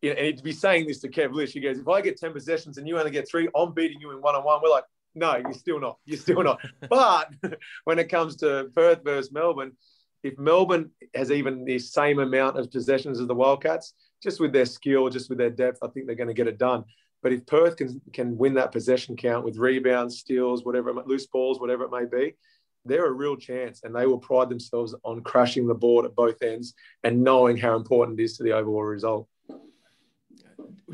and he'd be saying this to Kev Lisch, he goes, if I get 10 possessions and you only get three, I'm beating you in one on one. We're like, no, you're still not. You're still not. but when it comes to Perth versus Melbourne, if Melbourne has even the same amount of possessions as the Wildcats, just with their skill, just with their depth, I think they're going to get it done. But if Perth can can win that possession count with rebounds, steals, whatever, loose balls, whatever it may be, they're a real chance and they will pride themselves on crashing the board at both ends and knowing how important it is to the overall result.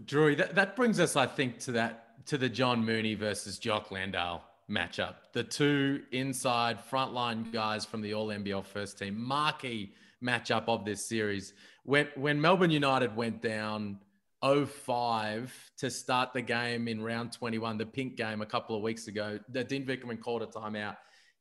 Drew, that, that brings us, I think, to that to the John Mooney versus Jock Landale matchup. The two inside frontline guys from the All NBL first team, marquee matchup of this series. When when Melbourne United went down 05 to start the game in round 21, the pink game a couple of weeks ago, that Dean Vickerman called a timeout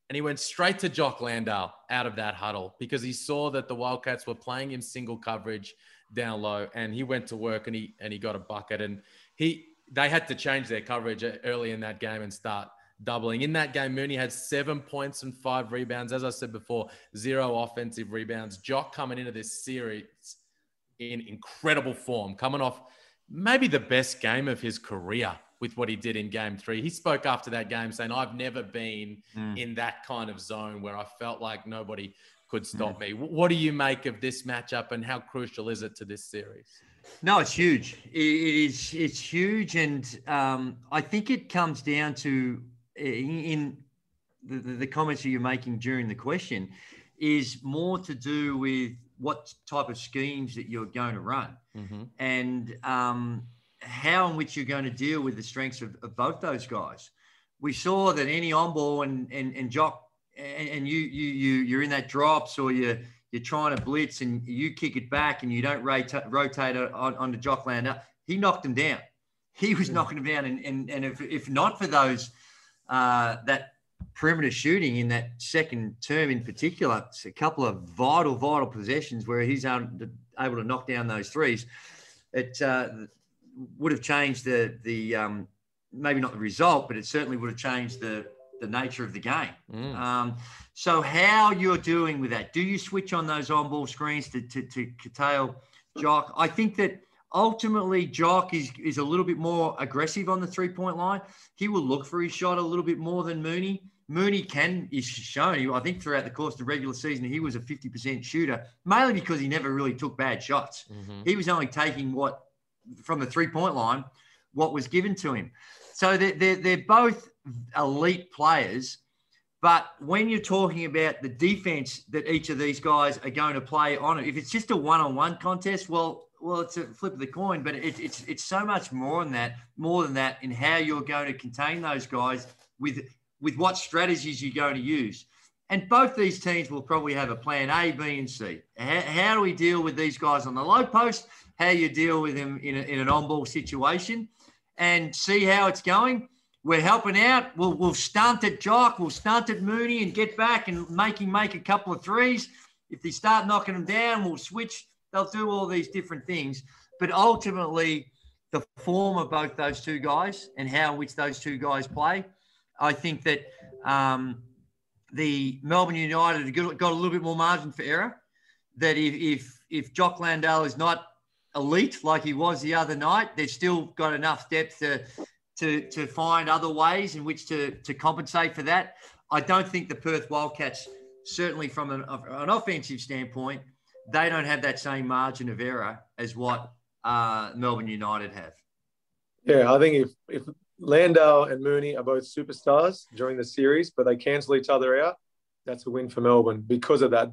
and he went straight to Jock Landale out of that huddle because he saw that the Wildcats were playing him single coverage down low, and he went to work and he and he got a bucket. And he they had to change their coverage early in that game and start doubling. In that game, Mooney had seven points and five rebounds. As I said before, zero offensive rebounds. Jock coming into this series in incredible form, coming off maybe the best game of his career with what he did in game three. He spoke after that game saying, I've never been mm. in that kind of zone where I felt like nobody could stop mm. me. What do you make of this matchup and how crucial is it to this series? No, it's huge. It is. It's huge, and um, I think it comes down to in the, the comments that you're making during the question is more to do with what type of schemes that you're going to run, mm-hmm. and um, how in which you're going to deal with the strengths of, of both those guys. We saw that any on ball and, and, and Jock and, and you, you, you, you're in that drops or you're, you're trying to blitz and you kick it back and you don't rotate, rotate on, on the Jock Landale. He knocked him down. He was knocking him down. And, and, and if, if not for those, uh, that perimeter shooting in that second term in particular, it's a couple of vital, vital possessions where he's able to knock down those threes. It, uh, would have changed the the um, maybe not the result, but it certainly would have changed the the nature of the game. Mm. Um, so how you're doing with that? Do you switch on those on ball screens to, to, to curtail Jock? I think that ultimately Jock is is a little bit more aggressive on the three point line. He will look for his shot a little bit more than Mooney. Mooney can is shown. I think throughout the course of the regular season, he was a 50% shooter, mainly because he never really took bad shots. Mm-hmm. He was only taking what from the three point line what was given to him. So they're, they're, they're both elite players. But when you're talking about the defense that each of these guys are going to play on it, if it's just a one-on-one contest, well, well, it's a flip of the coin. But it, it's it's so much more than that, more than that, in how you're going to contain those guys with with what strategies you're going to use. And both these teams will probably have a plan A, B, and C. How, how do we deal with these guys on the low post? how you deal with them in, a, in an on ball situation and see how it's going. we're helping out. We'll we'll stunt at Jock, we'll stunt at Mooney and get back and make him make a couple of threes. If they start knocking them down, we'll switch. They'll do all these different things. But ultimately, the form of both those two guys and how which those two guys play, I think that um, the Melbourne United got a little bit more margin for error. That if if if Jock Landale is not elite like he was the other night, they've still got enough depth to to to find other ways in which to to compensate for that. I don't think the Perth Wildcats, certainly from an, an offensive standpoint, they don't have that same margin of error as what uh, Melbourne United have. Yeah, I think if if Landale and Mooney are both superstars during the series, but they cancel each other out, that's a win for Melbourne because of that.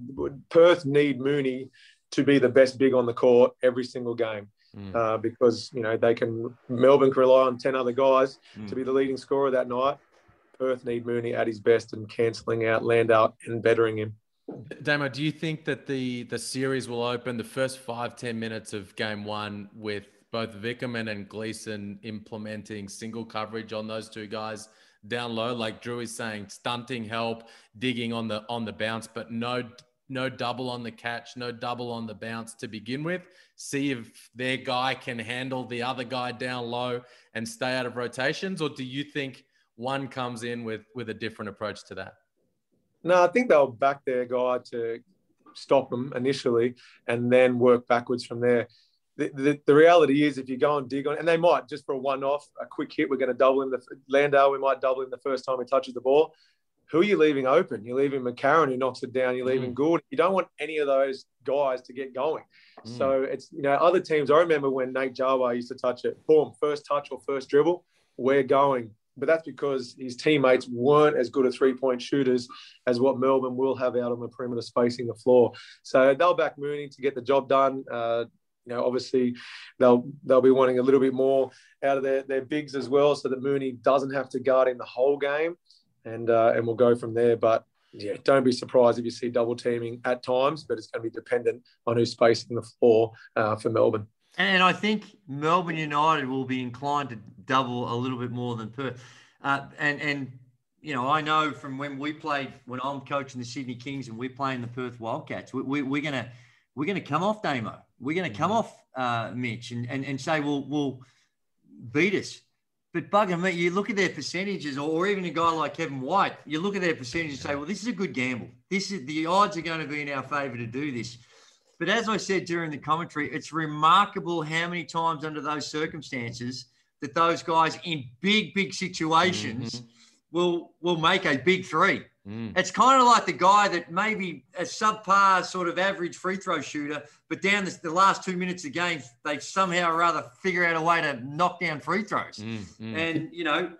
Perth need Mooney to be the best big on the court every single game. Mm. Uh, because you know they can Melbourne can rely on ten other guys mm. to be the leading scorer that night. Perth need Mooney at his best and cancelling out Landale and bettering him. Damo, do you think that the the series will open the first five ten minutes of game one with both Vickerman and Gleeson implementing single coverage on those two guys down low, like Drew is saying, stunting help, digging on the on the bounce, but no no double on the catch, no double on the bounce to begin with. See if their guy can handle the other guy down low and stay out of rotations, or do you think one comes in with with a different approach to that? No, I think they'll back their guy to stop them initially and then work backwards from there. The, the, the, reality is if you go and dig on, and they might just for a one-off, a quick hit, we're going to double him. The Landale, we might double him the first time he touches the ball who are you leaving open? You're leaving McCarron who knocks it down. You're leaving mm. Gould. You don't want any of those guys to get going. Mm. So it's you know other teams. I remember when Nate Jawai used to touch it. Boom, first touch or first dribble, we're going. But that's because his teammates weren't as good at three-point shooters as what Melbourne will have out on the perimeter, spacing the floor. So they'll back Mooney to get the job done. Uh, you know, obviously they'll they'll be wanting a little bit more out of their, their bigs as well, so that Mooney doesn't have to guard in the whole game and uh, and we'll go from there. But yeah, don't be surprised if you see double teaming at times, but it's going to be dependent on who's spacing the floor uh, for Melbourne. And I think Melbourne United will be inclined to double a little bit more than Perth. Uh, and and you know, I know from when we played when I'm coaching the Sydney Kings and we're playing the Perth Wildcats, we, we, we're gonna we're gonna come off Damo. We're gonna come mm-hmm. off uh, Mitch and, and and say, well, we'll beat us. But bugger me, you look at their percentages, or even a guy like Kevin White, you look at their percentages and say, well, this is a good gamble. This is the odds are going to be in our favour to do this. But as I said during the commentary, it's remarkable how many times under those circumstances that those guys in big, big situations mm-hmm. will will make a big three. Mm. It's kind of like the guy that maybe a subpar sort of average free throw shooter, but down the, the last two minutes of game, they somehow or rather figure out a way to knock down free throws. Mm, mm. And, you know,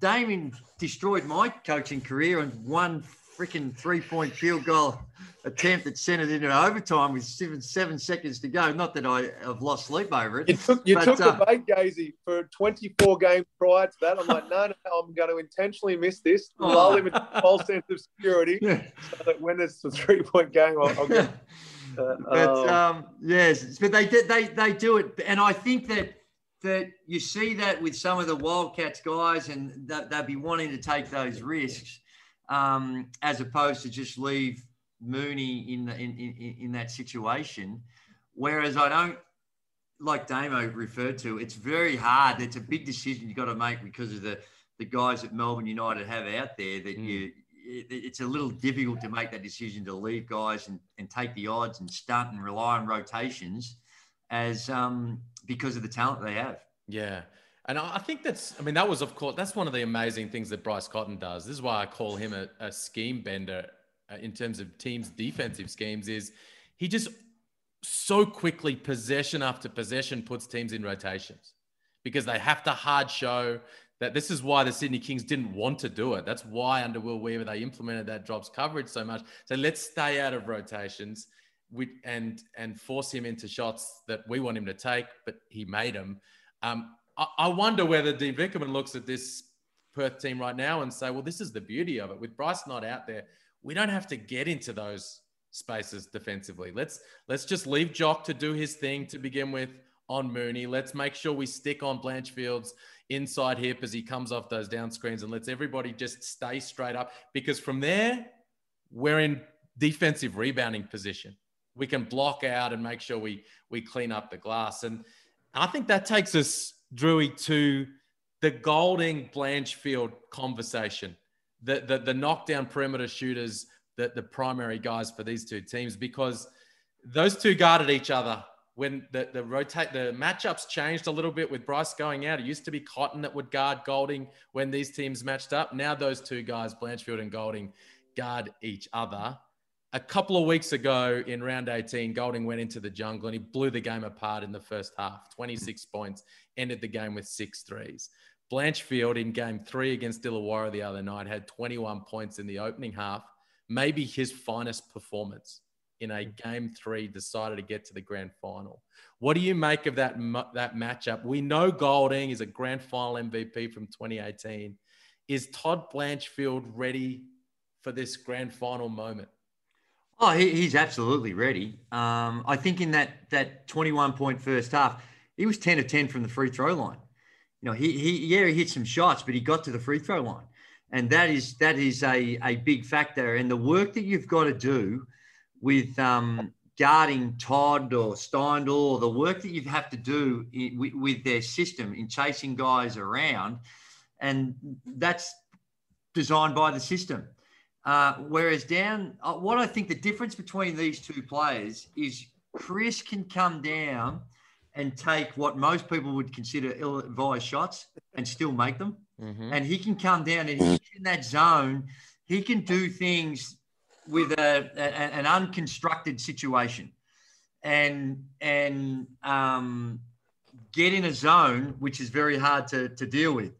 Damian destroyed my coaching career and one freaking three point field goal attempt that sent it into overtime with seven, seven seconds to go. Not that I have lost sleep over it. You took, you but, took uh, the bait, Gazy, for 24 games prior to that. I'm like, no, no, I'm going to intentionally miss this, oh. lull him into false sense of security, so that when it's a three point game, I'll, I'll get. Uh, but oh. um, yes, but they did they they do it, and I think that that you see that with some of the Wildcats guys, and that they'd be wanting to take those risks um, as opposed to just leave Mooney in, the, in, in, in that situation. Whereas I don't, like Damo referred to, it's very hard. It's a big decision you've got to make because of the, the guys that Melbourne United have out there that mm. you, it, it's a little difficult to make that decision to leave guys and, and take the odds and stunt and rely on rotations as um, because of the talent they have. Yeah. And I think that's, I mean, that was, of course, that's one of the amazing things that Bryce Cotton does. This is why I call him a, a scheme bender uh, in terms of teams' defensive schemes, is he just so quickly, possession after possession, puts teams in rotations because they have to hard show that this is why the Sydney Kings didn't want to do it. That's why under Will Weaver they implemented that drops coverage so much. So let's stay out of rotations and and force him into shots that we want him to take, but he made them. Um, I, wonder whether Dean Vickerman looks at this Perth team right now and say, well, this is the beauty of it. With Bryce not out there, we don't have to get into those spaces defensively. Let's let's just leave Jock to do his thing to begin with on Mooney. Let's make sure we stick on Blanchfield's inside hip as he comes off those down screens and lets everybody just stay straight up. Because from there, we're in defensive rebounding position. We can block out and make sure we we clean up the glass. And I think that takes us, Drewy, to the Goulding Blanchfield conversation. The, the the knockdown perimeter shooters, the, the primary guys for these two teams, because those two guarded each other when the, the rotate the matchups changed a little bit with Bryce going out. It used to be Cotton that would guard Goulding when these teams matched up. Now those two guys, Blanchfield and Goulding, guard each other. A couple of weeks ago in round 18, Goulding went into the jungle and he blew the game apart in the first half. 26 hmm. points, ended the game with six threes. Blanchfield in game three against Illawarra the other night had 21 points in the opening half, maybe his finest performance in a hmm. game three decided to get to the grand final. What do you make of that that matchup? We know Goulding is a grand final MVP from 2018. Is Todd Blanchfield ready for this grand final moment? Oh, he, he's absolutely ready. Um, I think in that that 21 point first half, he was 10 of 10 from the free throw line. You know, he, he yeah, he hit some shots, but he got to the free throw line. And that is that is a, a big factor. And the work that you've got to do with um, guarding Todd or Steindl, or the work that you have to do in, with, with their system in chasing guys around, and that's designed by the system. Uh, whereas down, uh, what I think the difference between these two players is Chris can come down and take what most people would consider ill-advised shots and still make them. Mm-hmm. And he can come down and he's in that zone. He can do things with a, a, an unconstructed situation and and um, get in a zone which is very hard to, to deal with.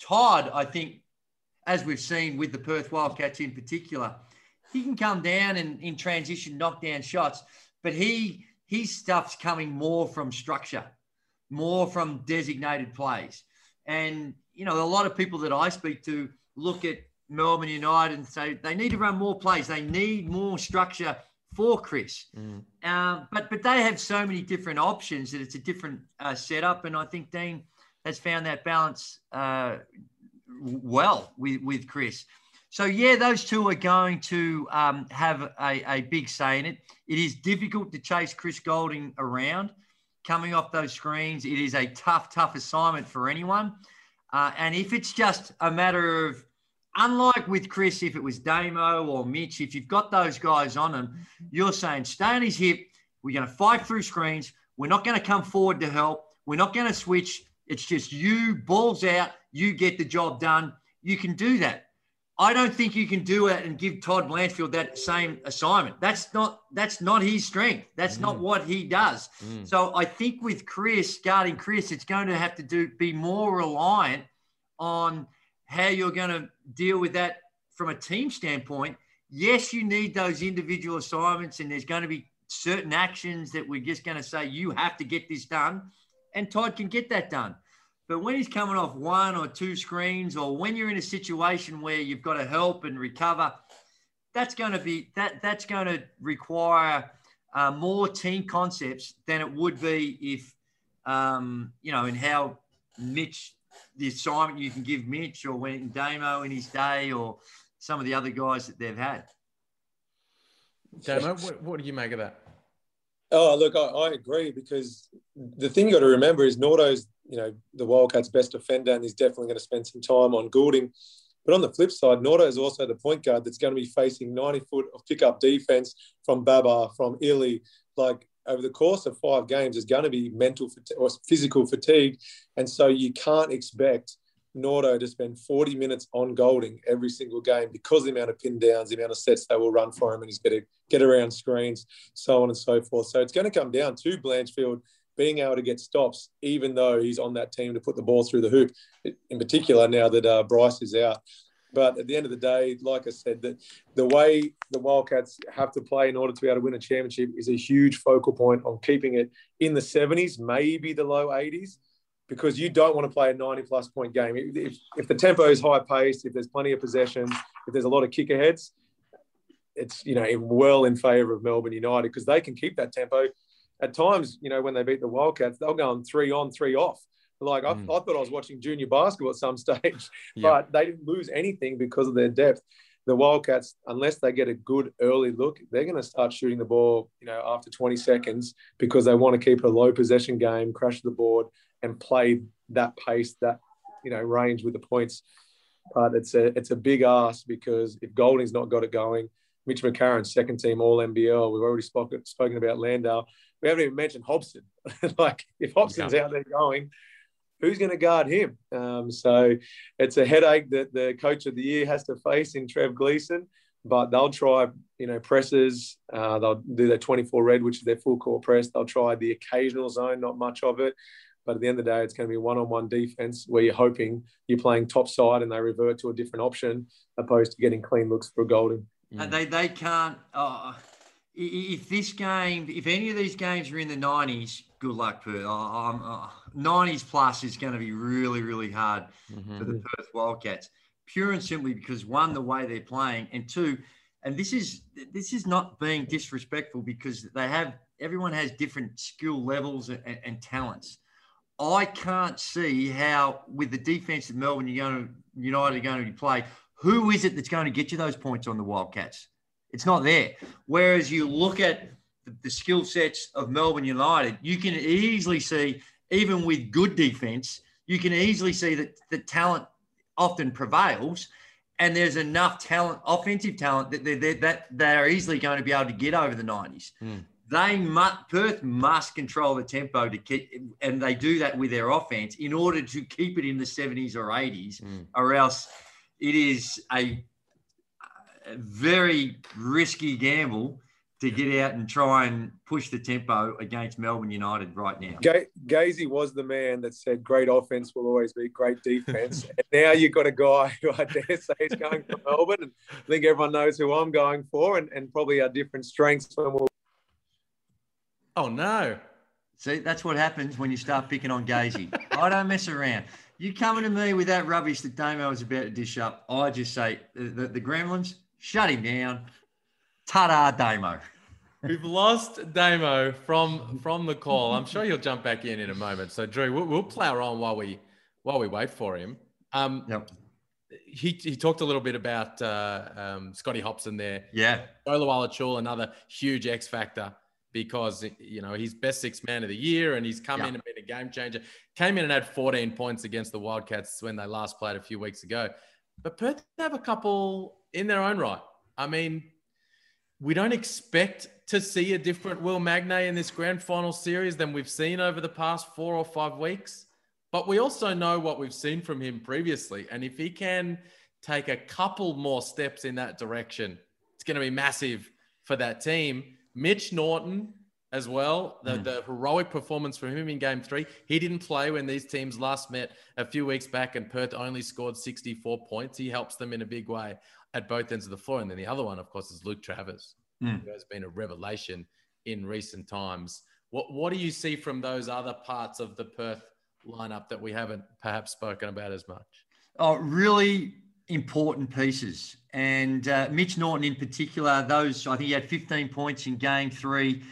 Todd, I think, as we've seen with the Perth Wildcats in particular, he can come down and in transition knock down shots, but he his stuff's coming more from structure, more from designated plays. And you know, a lot of people that I speak to look at Melbourne United and say they need to run more plays. They need more structure for Chris. Mm. Um, but but they have so many different options that it's a different uh, setup. And I think Dean has found that balance uh, well with, with Chris. So yeah, those two are going to um, have a, a big say in it. It is difficult to chase Chris Goulding around coming off those screens. It is a tough, tough assignment for anyone. Uh, and if it's just a matter of unlike with Chris, if it was Damo or Mitch, if you've got those guys on him, you're saying stay on his hip. We're going to fight through screens. We're not going to come forward to help. We're not going to switch. It's just you, balls out. You get the job done. You can do that. I don't think you can do it and give Todd Blanchfield that same assignment. That's not that's not his strength. That's mm. not what he does. Mm. So I think with Chris guarding Chris, it's going to have to do be more reliant on how you're going to deal with that from a team standpoint. Yes, you need those individual assignments, and there's going to be certain actions that we're just going to say you have to get this done, and Todd can get that done. But when he's coming off one or two screens, or when you're in a situation where you've got to help and recover, that's going to be that that's going to require uh, more team concepts than it would be if um, you know, and how Mitch the assignment you can give Mitch or when Damo in his day or some of the other guys that they've had. Damo, what, what do you make of that? Oh, look, I, I, agree because the thing you got to remember is Nordo's, you know, the Wildcats' best defender, and he's definitely going to spend some time on Goulding. But on the flip side, Nordo is also the point guard that's going to be facing 90 foot of pickup defense from Baba, from Illy. Like over the course of five games is going to be mental or physical fatigue. And so you can't expect Nordo to spend 40 minutes on Goulding every single game because the amount of pin downs, the amount of sets they will run for him, and he's going to get around screens, so on and so forth. So it's going to come down to Blanchfield being able to get stops, even though he's on that team to put the ball through the hoop, in particular now that uh, Bryce is out. But at the end of the day, like I said, that the way the Wildcats have to play in order to be able to win a championship is a huge focal point on keeping it in the 70s, maybe the low 80s, because you don't want to play a 90 plus point game. If, if the tempo is high paced, if there's plenty of possessions, if there's a lot of kick aheads, it's you know well in favour of Melbourne United because they can keep that tempo. At times, you know, when they beat the Wildcats, they'll go on three on, three off Like I, Mm. I thought I was watching junior basketball at some stage, Yeah. but they didn't lose anything because of their depth. The Wildcats, unless they get a good early look, they're going to start shooting the ball, you know, after 20 seconds because they want to keep a low possession game, crash the board, and play that pace, that you know, range with the points. But it's a it's a big ask because if Goulding's not got it going, Mitch McCarron, second team All NBL. We've already spoken spoken about Landale. We haven't even mentioned Hopson. like if Hopson's out there going, who's going to guard him? Um, so it's a headache that the coach of the year has to face in Trev Gleeson. But they'll try, you know, presses. Uh, they'll do their 24 red, which is their full court press. They'll try the occasional zone, not much of it. But at the end of the day, it's going to be one-on-one defense where you're hoping you're playing top side and they revert to a different option opposed to getting clean looks for Goulding. Uh, They they can't. Uh, i- if this game, if any of these games are in the nineties, good luck, Perth. Nineties plus is going to be really really hard Mhm. for the Perth Wildcats, pure and simply because one, the way they're playing, and two, and this is this is not being disrespectful because they have everyone has different skill levels and, and talents. I can't see how with the defense of Melbourne you're going to United are going to play. Who is it that's going to get you those points on the Wildcats? It's not there. Whereas you look at the, the skill sets of Melbourne United, you can easily see, even with good defense, you can easily see that the talent often prevails. And there's enough talent, offensive talent, that they're, that they're easily going to be able to get over the 90s. Mm. They must, Perth must control the tempo to keep, and they do that with their offense in order to keep it in the 70s or 80s, Mm. or else it is a very risky gamble to get out and try and push the tempo against Melbourne United right now. Ga- Gazy was the man that said great offense will always be great defense. and now you've got a guy who I dare say is going for Melbourne. And I think everyone knows who I'm going for and, and probably our different strengths when we'll Oh no. See, that's what happens when you start picking on Gazy. I don't mess around. You coming to me with that rubbish that Damo was about to dish up, I just say, the, the, the Gremlins, shut him down. Ta-da, Damo. We've lost Damo from from the call. I'm sure he'll jump back in in a moment. So Drew, we'll, we'll plow on while we while we wait for him. Um, Yep. he he talked a little bit about uh, um, Scotty Hopson there. Yeah. Jo Lual-Acuil, another huge X factor because you know he's best six man of the year and he's come Yeah. in and been a game changer. Came in and had 14 points against the Wildcats when they last played a few weeks ago. But Perth have a couple in their own right. I mean, we don't expect to see a different Will Magnay in this grand final series than we've seen over the past four or five weeks. But we also know what we've seen from him previously. And if he can take a couple more steps in that direction, it's going to be massive for that team. Mitch Norton as well, the, Mm. the heroic performance from him in game three. He didn't play when these teams last met a few weeks back, and Perth only scored 64 points. He helps them in a big way at both ends of the floor. And then the other one, of course, is Luke Travers, Mm. who has been a revelation in recent times. What, what do you see from those other parts of the Perth lineup that we haven't perhaps spoken about as much? Oh, really important pieces. And uh, Mitch Norton in particular, those, I think he had 15 points in game three.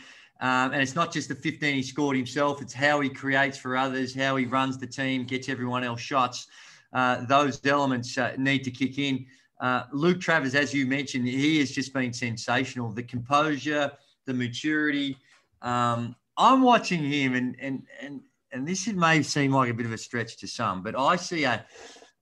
Um, and it's not just the 15 he scored himself, it's how he creates for others, how he runs the team, gets everyone else shots. Uh, those elements uh, need to kick in. Uh, Luke Travers, as you mentioned, he has just been sensational. The composure, the maturity. Um, I'm watching him, and and and and this may seem like a bit of a stretch to some, but I see a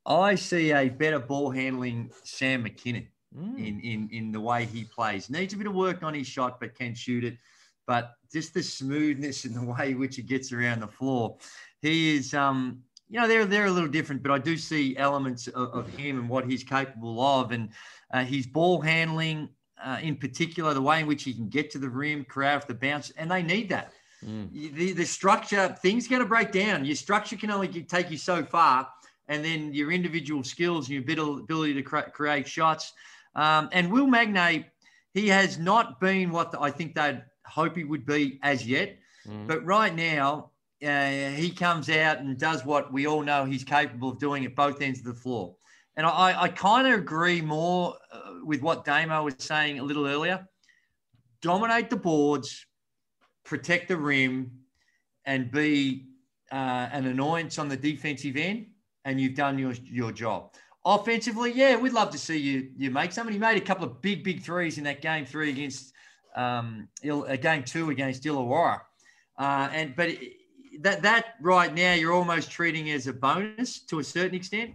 I see a better ball handling Sam Mackinnon Mm. in, in in the way he plays. Needs a bit of work on his shot, but can shoot it. But just the smoothness and the way in which he gets around the floor, he is. Um, you know, they're they're a little different, but I do see elements of, of him and what he's capable of, and uh, his ball handling, uh, in particular, the way in which he can get to the rim, create off the bounce, and they need that. Mm. the, the structure things going to break down. Your structure can only take you so far and then your individual skills and your abil- ability to cre- create shots. Um, and will magnay he has not been what i think they'd hope he would be as yet. Mm. but right now uh, he comes out and does what we all know he's capable of doing at both ends of the floor and i, I kind of agree more uh, with what damo was saying a little earlier dominate the boards protect the rim and be uh, an annoyance on the defensive end, and you've done your your job. Offensively, yeah, we'd love to see you you make. He made a couple of big big threes in that game three against um, a game two against Illawarra, uh, and but that that right now you're almost treating as a bonus to a certain extent.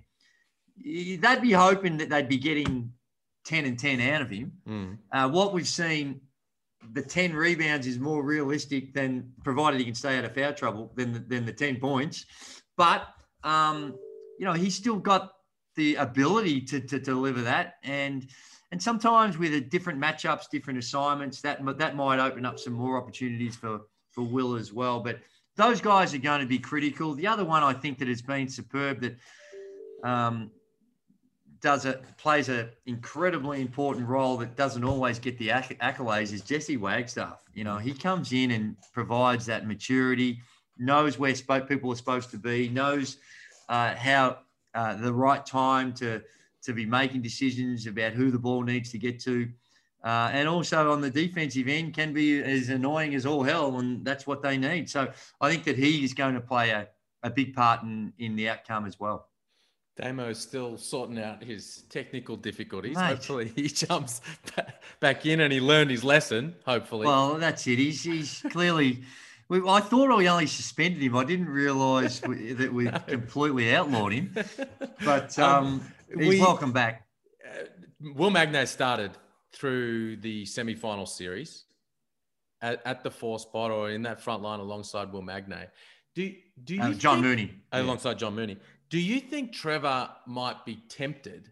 They'd be hoping that they'd be getting ten and ten out of him. Mm. Uh, what we've seen, the ten rebounds is more realistic than provided he can stay out of foul trouble than the, than the ten points, but um, you know he's still got the ability to, to, deliver that. And and sometimes with a different matchups, different assignments, that that might open up some more opportunities for for Will as well. But those guys are going to be critical. The other one I think that has been superb that um, does a plays an incredibly important role that doesn't always get the accolades is Jesse Wagstaff. You know, he comes in and provides that maturity, knows where people are supposed to be, knows uh, how uh, the right time to to be making decisions about who the ball needs to get to. Uh, and also on the defensive end can be as annoying as all hell, and that's what they need. So I think that he is going to play a, a big part in, in the outcome as well. Damo is still sorting out his technical difficulties. Mate. Hopefully, he jumps back in and he learned his lesson. Hopefully, well, that's it. He's he's clearly I thought we only suspended him. I didn't realise that we completely outlawed him. But um, um, he's we, welcome back. Uh, Will Magnay started through the semi-final series at, at, the four spot or in that front line alongside Will Magnay. Do do you uh, John think, Mooney alongside yeah. John Mooney? Do you think Trevor might be tempted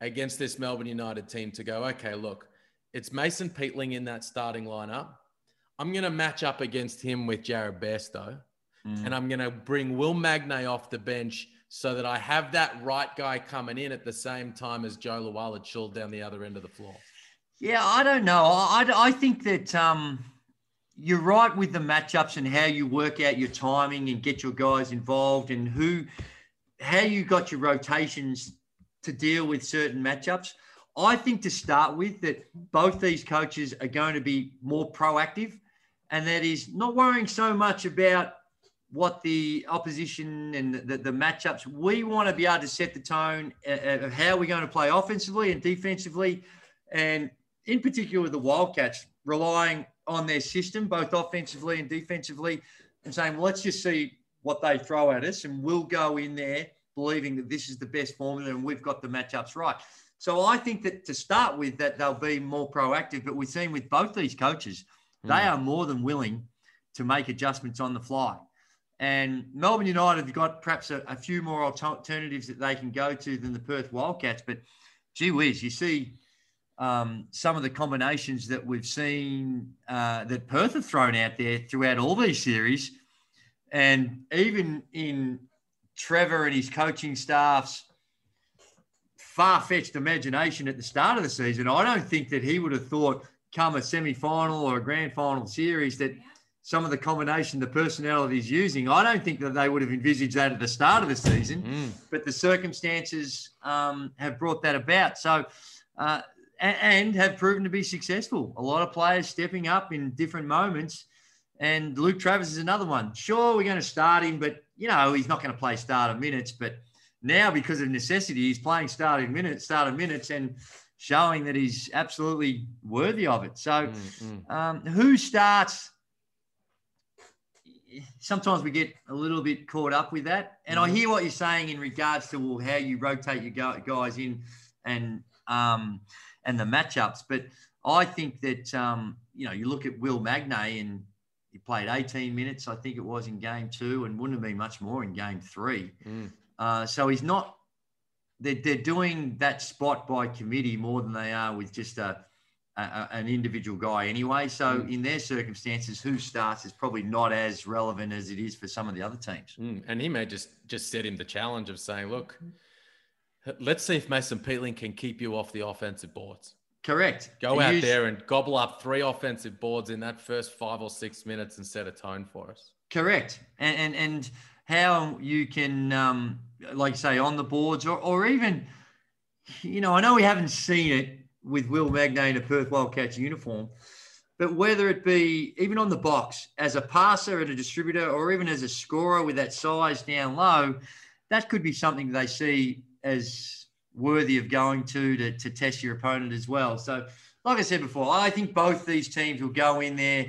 against this Melbourne United team to go? Okay, look, it's Mason Peatling in that starting lineup I'm going to match up against him with Jared Bairstow, mm. and I'm going to bring Will Magnay off the bench so that I have that right guy coming in at the same time as Jo Lual-Acuil down the other end of the floor. Yeah, I don't know. I, I think that um, you're right with the matchups and how you work out your timing and get your guys involved and who, how you got your rotations to deal with certain matchups. I think to start with that both these coaches are going to be more proactive and that is not worrying so much about what the opposition and the, the, matchups. We want to be able to set the tone of how we're going to play offensively and defensively, and in particular the Wildcats, relying on their system, both offensively and defensively, and saying, well, let's just see what they throw at us, and we'll go in there believing that this is the best formula and we've got the matchups right. So I think that to start with, that they'll be more proactive. But we've seen with both these coaches, they mm. are more than willing to make adjustments on the fly. And Melbourne United have got perhaps a, a, few more alternatives that they can go to than the Perth Wildcats. But gee whiz, you see um, some of the combinations that we've seen uh, that Perth have thrown out there throughout all these series. And even in Trevor and his coaching staff's far fetched imagination at the start of the season, I don't think that he would have thought come a semi-final or a grand final series that some of the combination, the personnel that he's using, I don't think that they would have envisaged that at the start of the season, mm. but the circumstances um, have brought that about. So, uh, and have proven to be successful. A lot of players stepping up in different moments. And Luke Travers is another one. Sure, we're going to start him, but you know he's not going to play starter minutes. But now, because of necessity, he's playing starting minutes, starter minutes, and showing that he's absolutely worthy of it. So, mm-hmm. um, who starts? Sometimes we get a little bit caught up with that, and mm-hmm. I hear what you're saying in regards to well, how you rotate your guys in and um, and the matchups. But I think that um, you know you look at Will Magnay and he played 18 minutes, I think it was in game two, and wouldn't have been much more in game three. Mm. Uh, so he's not they're, they're doing that spot by committee more than they are with just a, a an individual guy anyway. So mm. in their circumstances, who starts is probably not as relevant as it is for some of the other teams. Mm. And he may just just set him the challenge of saying, look, let's see if Mason Peatling can keep you off the offensive boards. Correct. Go out there and gobble up three offensive boards in that first five or six minutes and set a tone for us. Correct. And and, and how you can um, like say, on the boards, or, or even, you know, I know we haven't seen it with Will Magnay in a Perth Wildcats uniform, but whether it be even on the box as a passer and a distributor, or even as a scorer with that size down low, that could be something they see as worthy of going to to, to test your opponent as well. So, like I said before, I think both these teams will go in there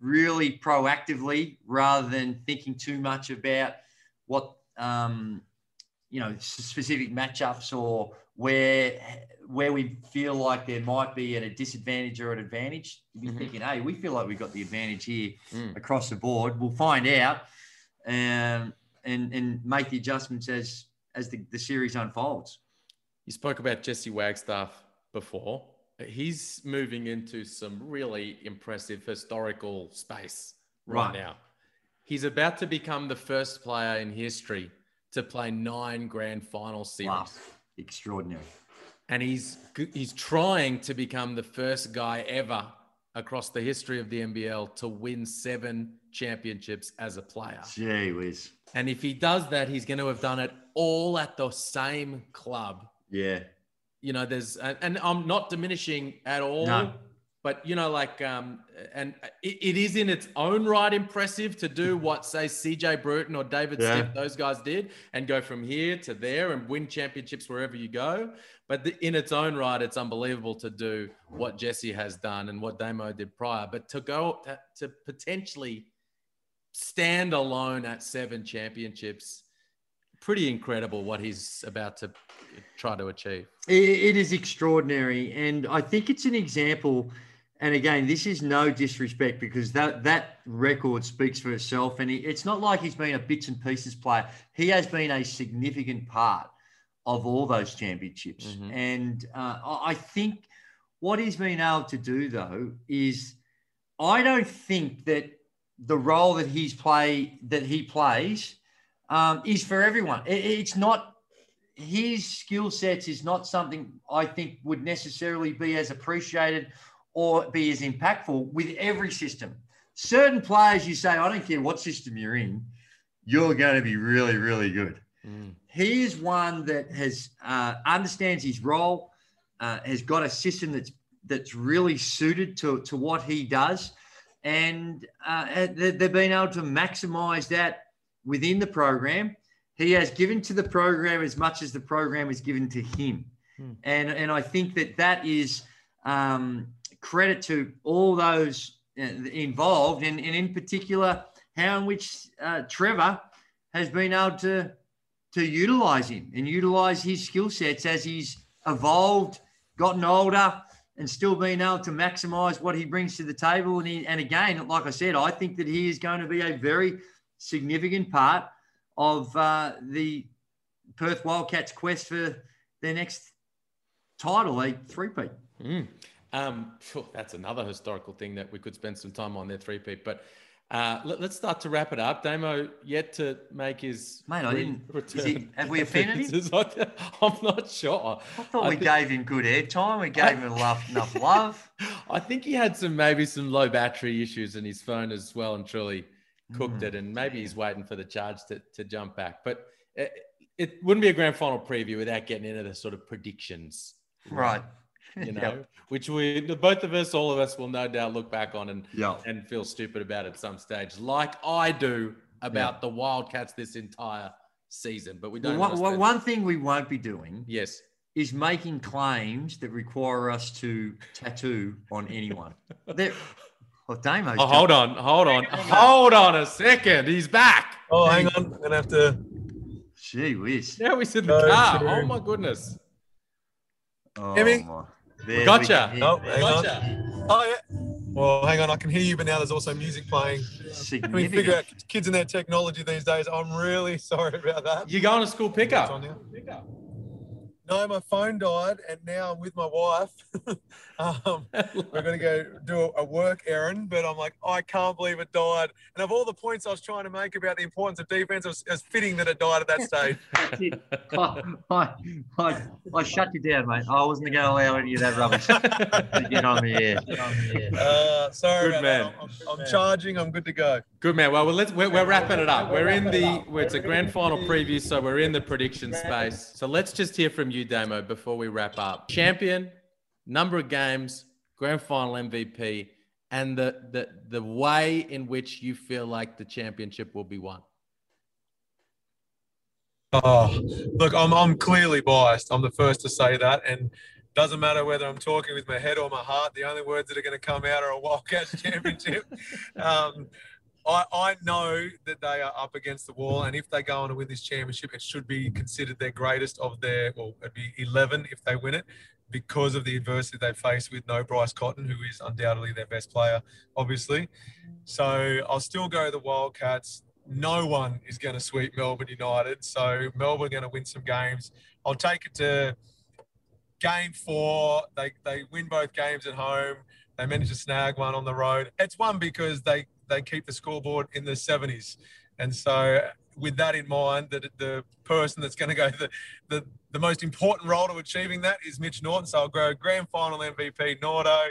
really proactively rather than thinking too much about what um, you know specific matchups or where where we feel like there might be at a disadvantage or an advantage. You'd be mm-hmm. thinking, hey, we feel like we've got the advantage here mm. across the board. We'll find out um, and and make the adjustments as as the, the series unfolds. You spoke about Jesse Wagstaff before. He's moving into some really impressive historical space right, right. now. He's about to become the first player in history to play nine grand final series. Wow. Extraordinary. And he's he's trying to become the first guy ever across the history of the NBL to win seven championships as a player. Gee whiz. And if he does that, he's going to have done it all at the same club. Yeah. You know, there's, and I'm not diminishing at all. No but you know like um and it, it is in its own right impressive to do what say cj bruton or david yeah. Stiff, those guys did and go from here to there and win championships wherever you go but the, in its own right it's unbelievable to do what jesse has done and what damo did prior but to go to, to potentially stand alone at seven championships pretty incredible what he's about to try to achieve it is extraordinary and i think it's an example and again, this is no disrespect because that that record speaks for itself. And he, it's not like he's been a bits and pieces player. He has been a significant part of all those championships. Mm-hmm. And uh, I think what he's been able to do though is, I don't think that the role that he's play that he plays um, is for everyone. It, it's not his skill sets is not something I think would necessarily be as appreciated or be as impactful with every system. Certain players, you say, I don't care what system you're in, you're going to be really, really good. Mm. He is one that has uh, understands his role, uh, has got a system that's that's really suited to, to what he does, and uh, they've been able to maximise that within the program. He has given to the program as much as the program has given to him, mm. and and I think that that is um, credit to all those uh, involved, and, and in particular, how in which uh, Trevor has been able to to utilize him and utilize his skill sets as he's evolved, gotten older, and still being able to maximize what he brings to the table. And, he, and again, like I said, I think that he is going to be a very significant part of uh, the Perth Wildcats' quest for their next title, a three-peat. Mm. Um, that's another historical thing that we could spend some time on there, three Pete. But uh, let, us start to wrap it up. Damo yet to make his mate. I didn't. He, have we offended him? I'm not sure. I thought I we think, gave him good airtime. We gave him enough, enough love. I think he had some maybe some low battery issues in his phone as well, and truly cooked mm, it. And maybe he's waiting for the charge to, to jump back. But it, it wouldn't be a grand final preview without getting into the sort of predictions. Right you know, yep. which we both of us, all of us, will no doubt look back on and yep. and feel stupid about at some stage, like I do about yep. the Wildcats this entire season. But we don't. Well, one, one thing we won't be doing, yes, is making claims that require us to tattoo on anyone. There. Oh, Damo's oh, hold on, hold on, hold on a second. He's back. Oh, hang on. I'm gonna have to. Gee whiz. Now he's in the car. Oh my goodness. Oh, Hear me? There gotcha. Oh, hang gotcha. On. Oh, yeah. Well, hang on. I can hear you, but now there's also music playing. Let me figure out kids and their technology these days. I'm really sorry about that. You're going to school pickup? Pickup. No, my phone died, and now I'm with my wife. um, we're going to go do a work errand, but I'm like, oh, I can't believe it died. And of all the points I was trying to make about the importance of defense, it was, it was fitting that it died at that stage. I, I, I, I, shut you down, mate. I wasn't going to allow any of that rubbish to get on the air. Uh, sorry, good man. I'm, I'm charging. I'm good to go. Good man. Well, well let's we're, we're wrapping it up. We're in the it's a grand final preview, so we're in the prediction space. So let's just hear from you you, Damo, before we wrap up. Champion, number of games, grand final MVP, and the the the way in which you feel like the championship will be won? Oh, look, I'm I'm clearly biased. I'm the first to say that, and doesn't matter whether I'm talking with my head or my heart. The only words that are going to come out are a Wildcats championship. um, I, I know that they are up against the wall, and if they go on to win this championship, it should be considered their greatest of their, well, it'd be 11 if they win it, because of the adversity they face with no Bryce Cotton, who is undoubtedly their best player, obviously. So I'll still go the Wildcats. No one is going to sweep Melbourne United, so Melbourne are going to win some games. I'll take it to game four. They they win both games at home. They manage to snag one on the road. It's one because they they keep the scoreboard in the 70s. And so, with that in mind, that the person that's going to go the, the the most important role to achieving that is Mitch Norton. So I'll go grand final MVP Nordo.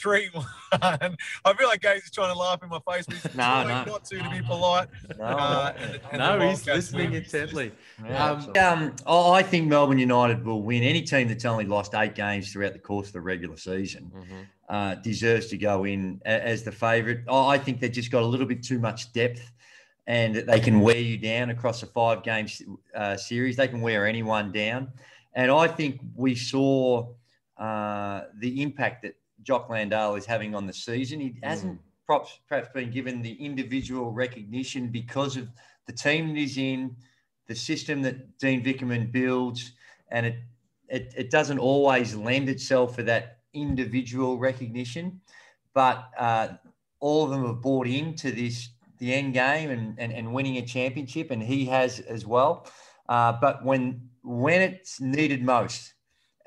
Three one. I feel like Gaze is trying to laugh in my face. But he's No, trying no. not to to be polite. No. Uh, and- and no, he's listening win. intently. Yeah, Um, um, I I think Melbourne United will win. Any team that's only lost eight games throughout the course of the regular season Mhm. uh, deserves to go in as the favourite. I I think they've just got a little bit too much depth, and they can wear you down across a five-game uh, series. They can wear anyone down, and I think we saw uh, the impact that Jock Landale is having on the season. He hasn't perhaps, perhaps been given the individual recognition because of the team that he's in, the system that Dean Vickerman builds, and it it, it doesn't always lend itself for that individual recognition. But uh, all of them have bought into this the end game and, and, and winning a championship, and he has as well. Uh, but when when it's needed most,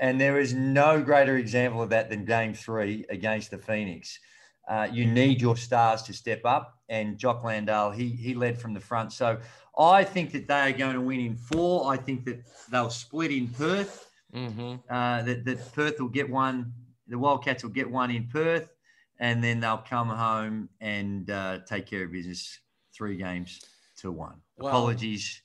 and there is no greater example of that than Game Three against the Phoenix. Uh, you need your stars to step up, and Jock Landale he he led from the front. So I think that they are going to win in four. I think that they'll split in Perth. Mhm. Uh, that, that Perth will get one. The Wildcats will get one in Perth, and then they'll come home and uh, take care of business. Three games to one. Wow. Apologies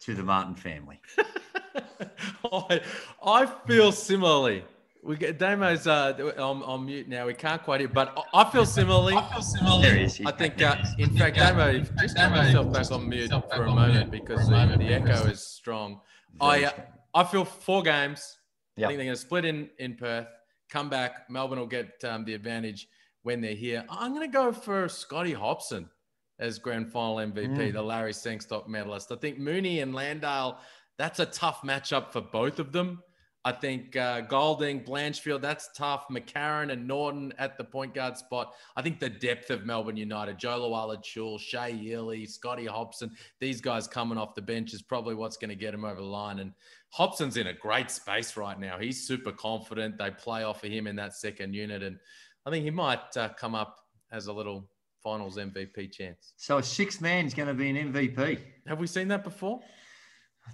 to the Martin family. I, I feel similarly. We get Damo's uh, on, on mute now. We can't quite hear, but I I feel similarly. I feel similarly. There he is. I think, uh, in fact, Damo, just put yourself back on mute for a moment because the, the echo is strong. I, uh, I feel four games. Yep. I think they're going to split in in Perth, come back. Melbourne will get um, the advantage when they're here. I'm going to go for Scotty Hopson as grand final MVP, Mm. the Larry Sengstock medalist. I think Mooney and Landale, that's a tough matchup for both of them. I think uh, Goulding, Blanchfield, that's tough. McCarron and Norton at the point guard spot. I think the depth of Melbourne United, Jo Lual-Acuil, Shea Ili, Scotty Hopson, these guys coming off the bench is probably what's going to get him over the line. And Hopson's in a great space right now. He's super confident. They play off of him in that second unit. And I think he might uh, come up as a little finals MVP chance. So a sixth man is going to be an MVP. Have we seen that before?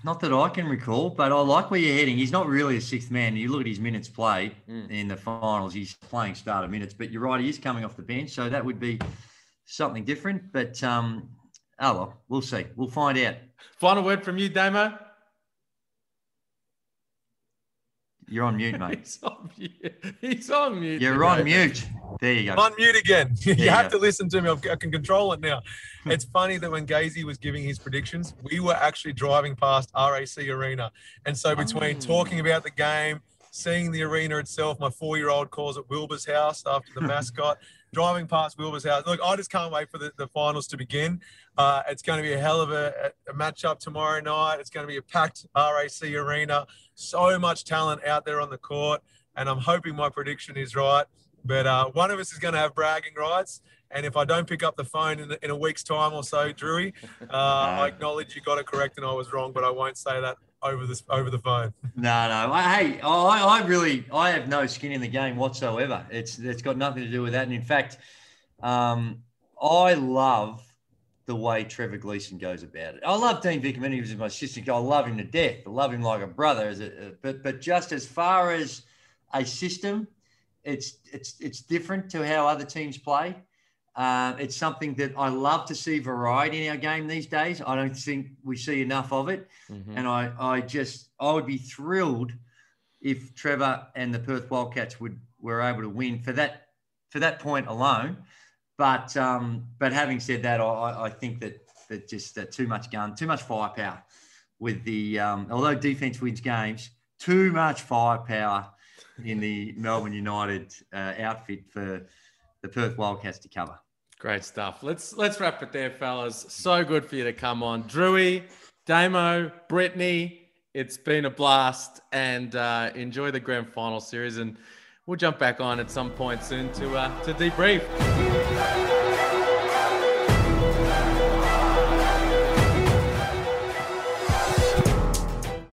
Not that I can recall, but I like where you're heading. He's not really a sixth man. You look at his minutes played Mm. in the finals, he's playing starter minutes, but you're right, he is coming off the bench. So that would be something different. But um, oh well, we'll see. We'll find out. Final word from you, Damo. You're on mute, mate. He's on mute. He's on mute. You're on mute. There you I'm go. on mute again. you you have go. to listen to me. I've- I can control it now. it's funny that when Gazy was giving his predictions, we were actually driving past RAC Arena. And so between Oh. talking about the game, seeing the arena itself, my four-year-old calls it Wilbur's house after the mascot, driving past Wilbur's house. Look, I just can't wait for the, the finals to begin. Uh, it's going to be a hell of a, a matchup tomorrow night. It's going to be a packed RAC arena. So much talent out there on the court. And I'm hoping my prediction is right. But uh, one of us is going to have bragging rights. And if I don't pick up the phone in, in a week's time or so, Drewy, uh, I acknowledge you got it correct and I was wrong, but I won't say that over this over the phone. No, no. Hey, I, I really, I have no skin in the game whatsoever. It's it's got nothing to do with that. And in fact, um, I love the way Trevor Gleeson goes about it. I love Dean Vickerman. He was my assistant. I love him to death. I love him like a brother. A, but but just as far as a system, it's it's it's different to how other teams play. Uh, it's something that I love to see variety in our game these days. I don't think we see enough of it. Mhm. And I, I just, I would be thrilled if Trevor and the Perth Wildcats would were able to win for that for that point alone. But um, but having said that, I, I think that that just uh, too much gun, too much firepower with the um, although defense wins games, too much firepower in the Melbourne United uh, outfit for the Perth Wildcats to cover. Great stuff. Let's let's wrap it there, fellas. So good for you to come on, Drewy, Damo, Brittany. It's been a blast, and uh, enjoy the grand final series. And we'll jump back on at some point soon to uh, to debrief.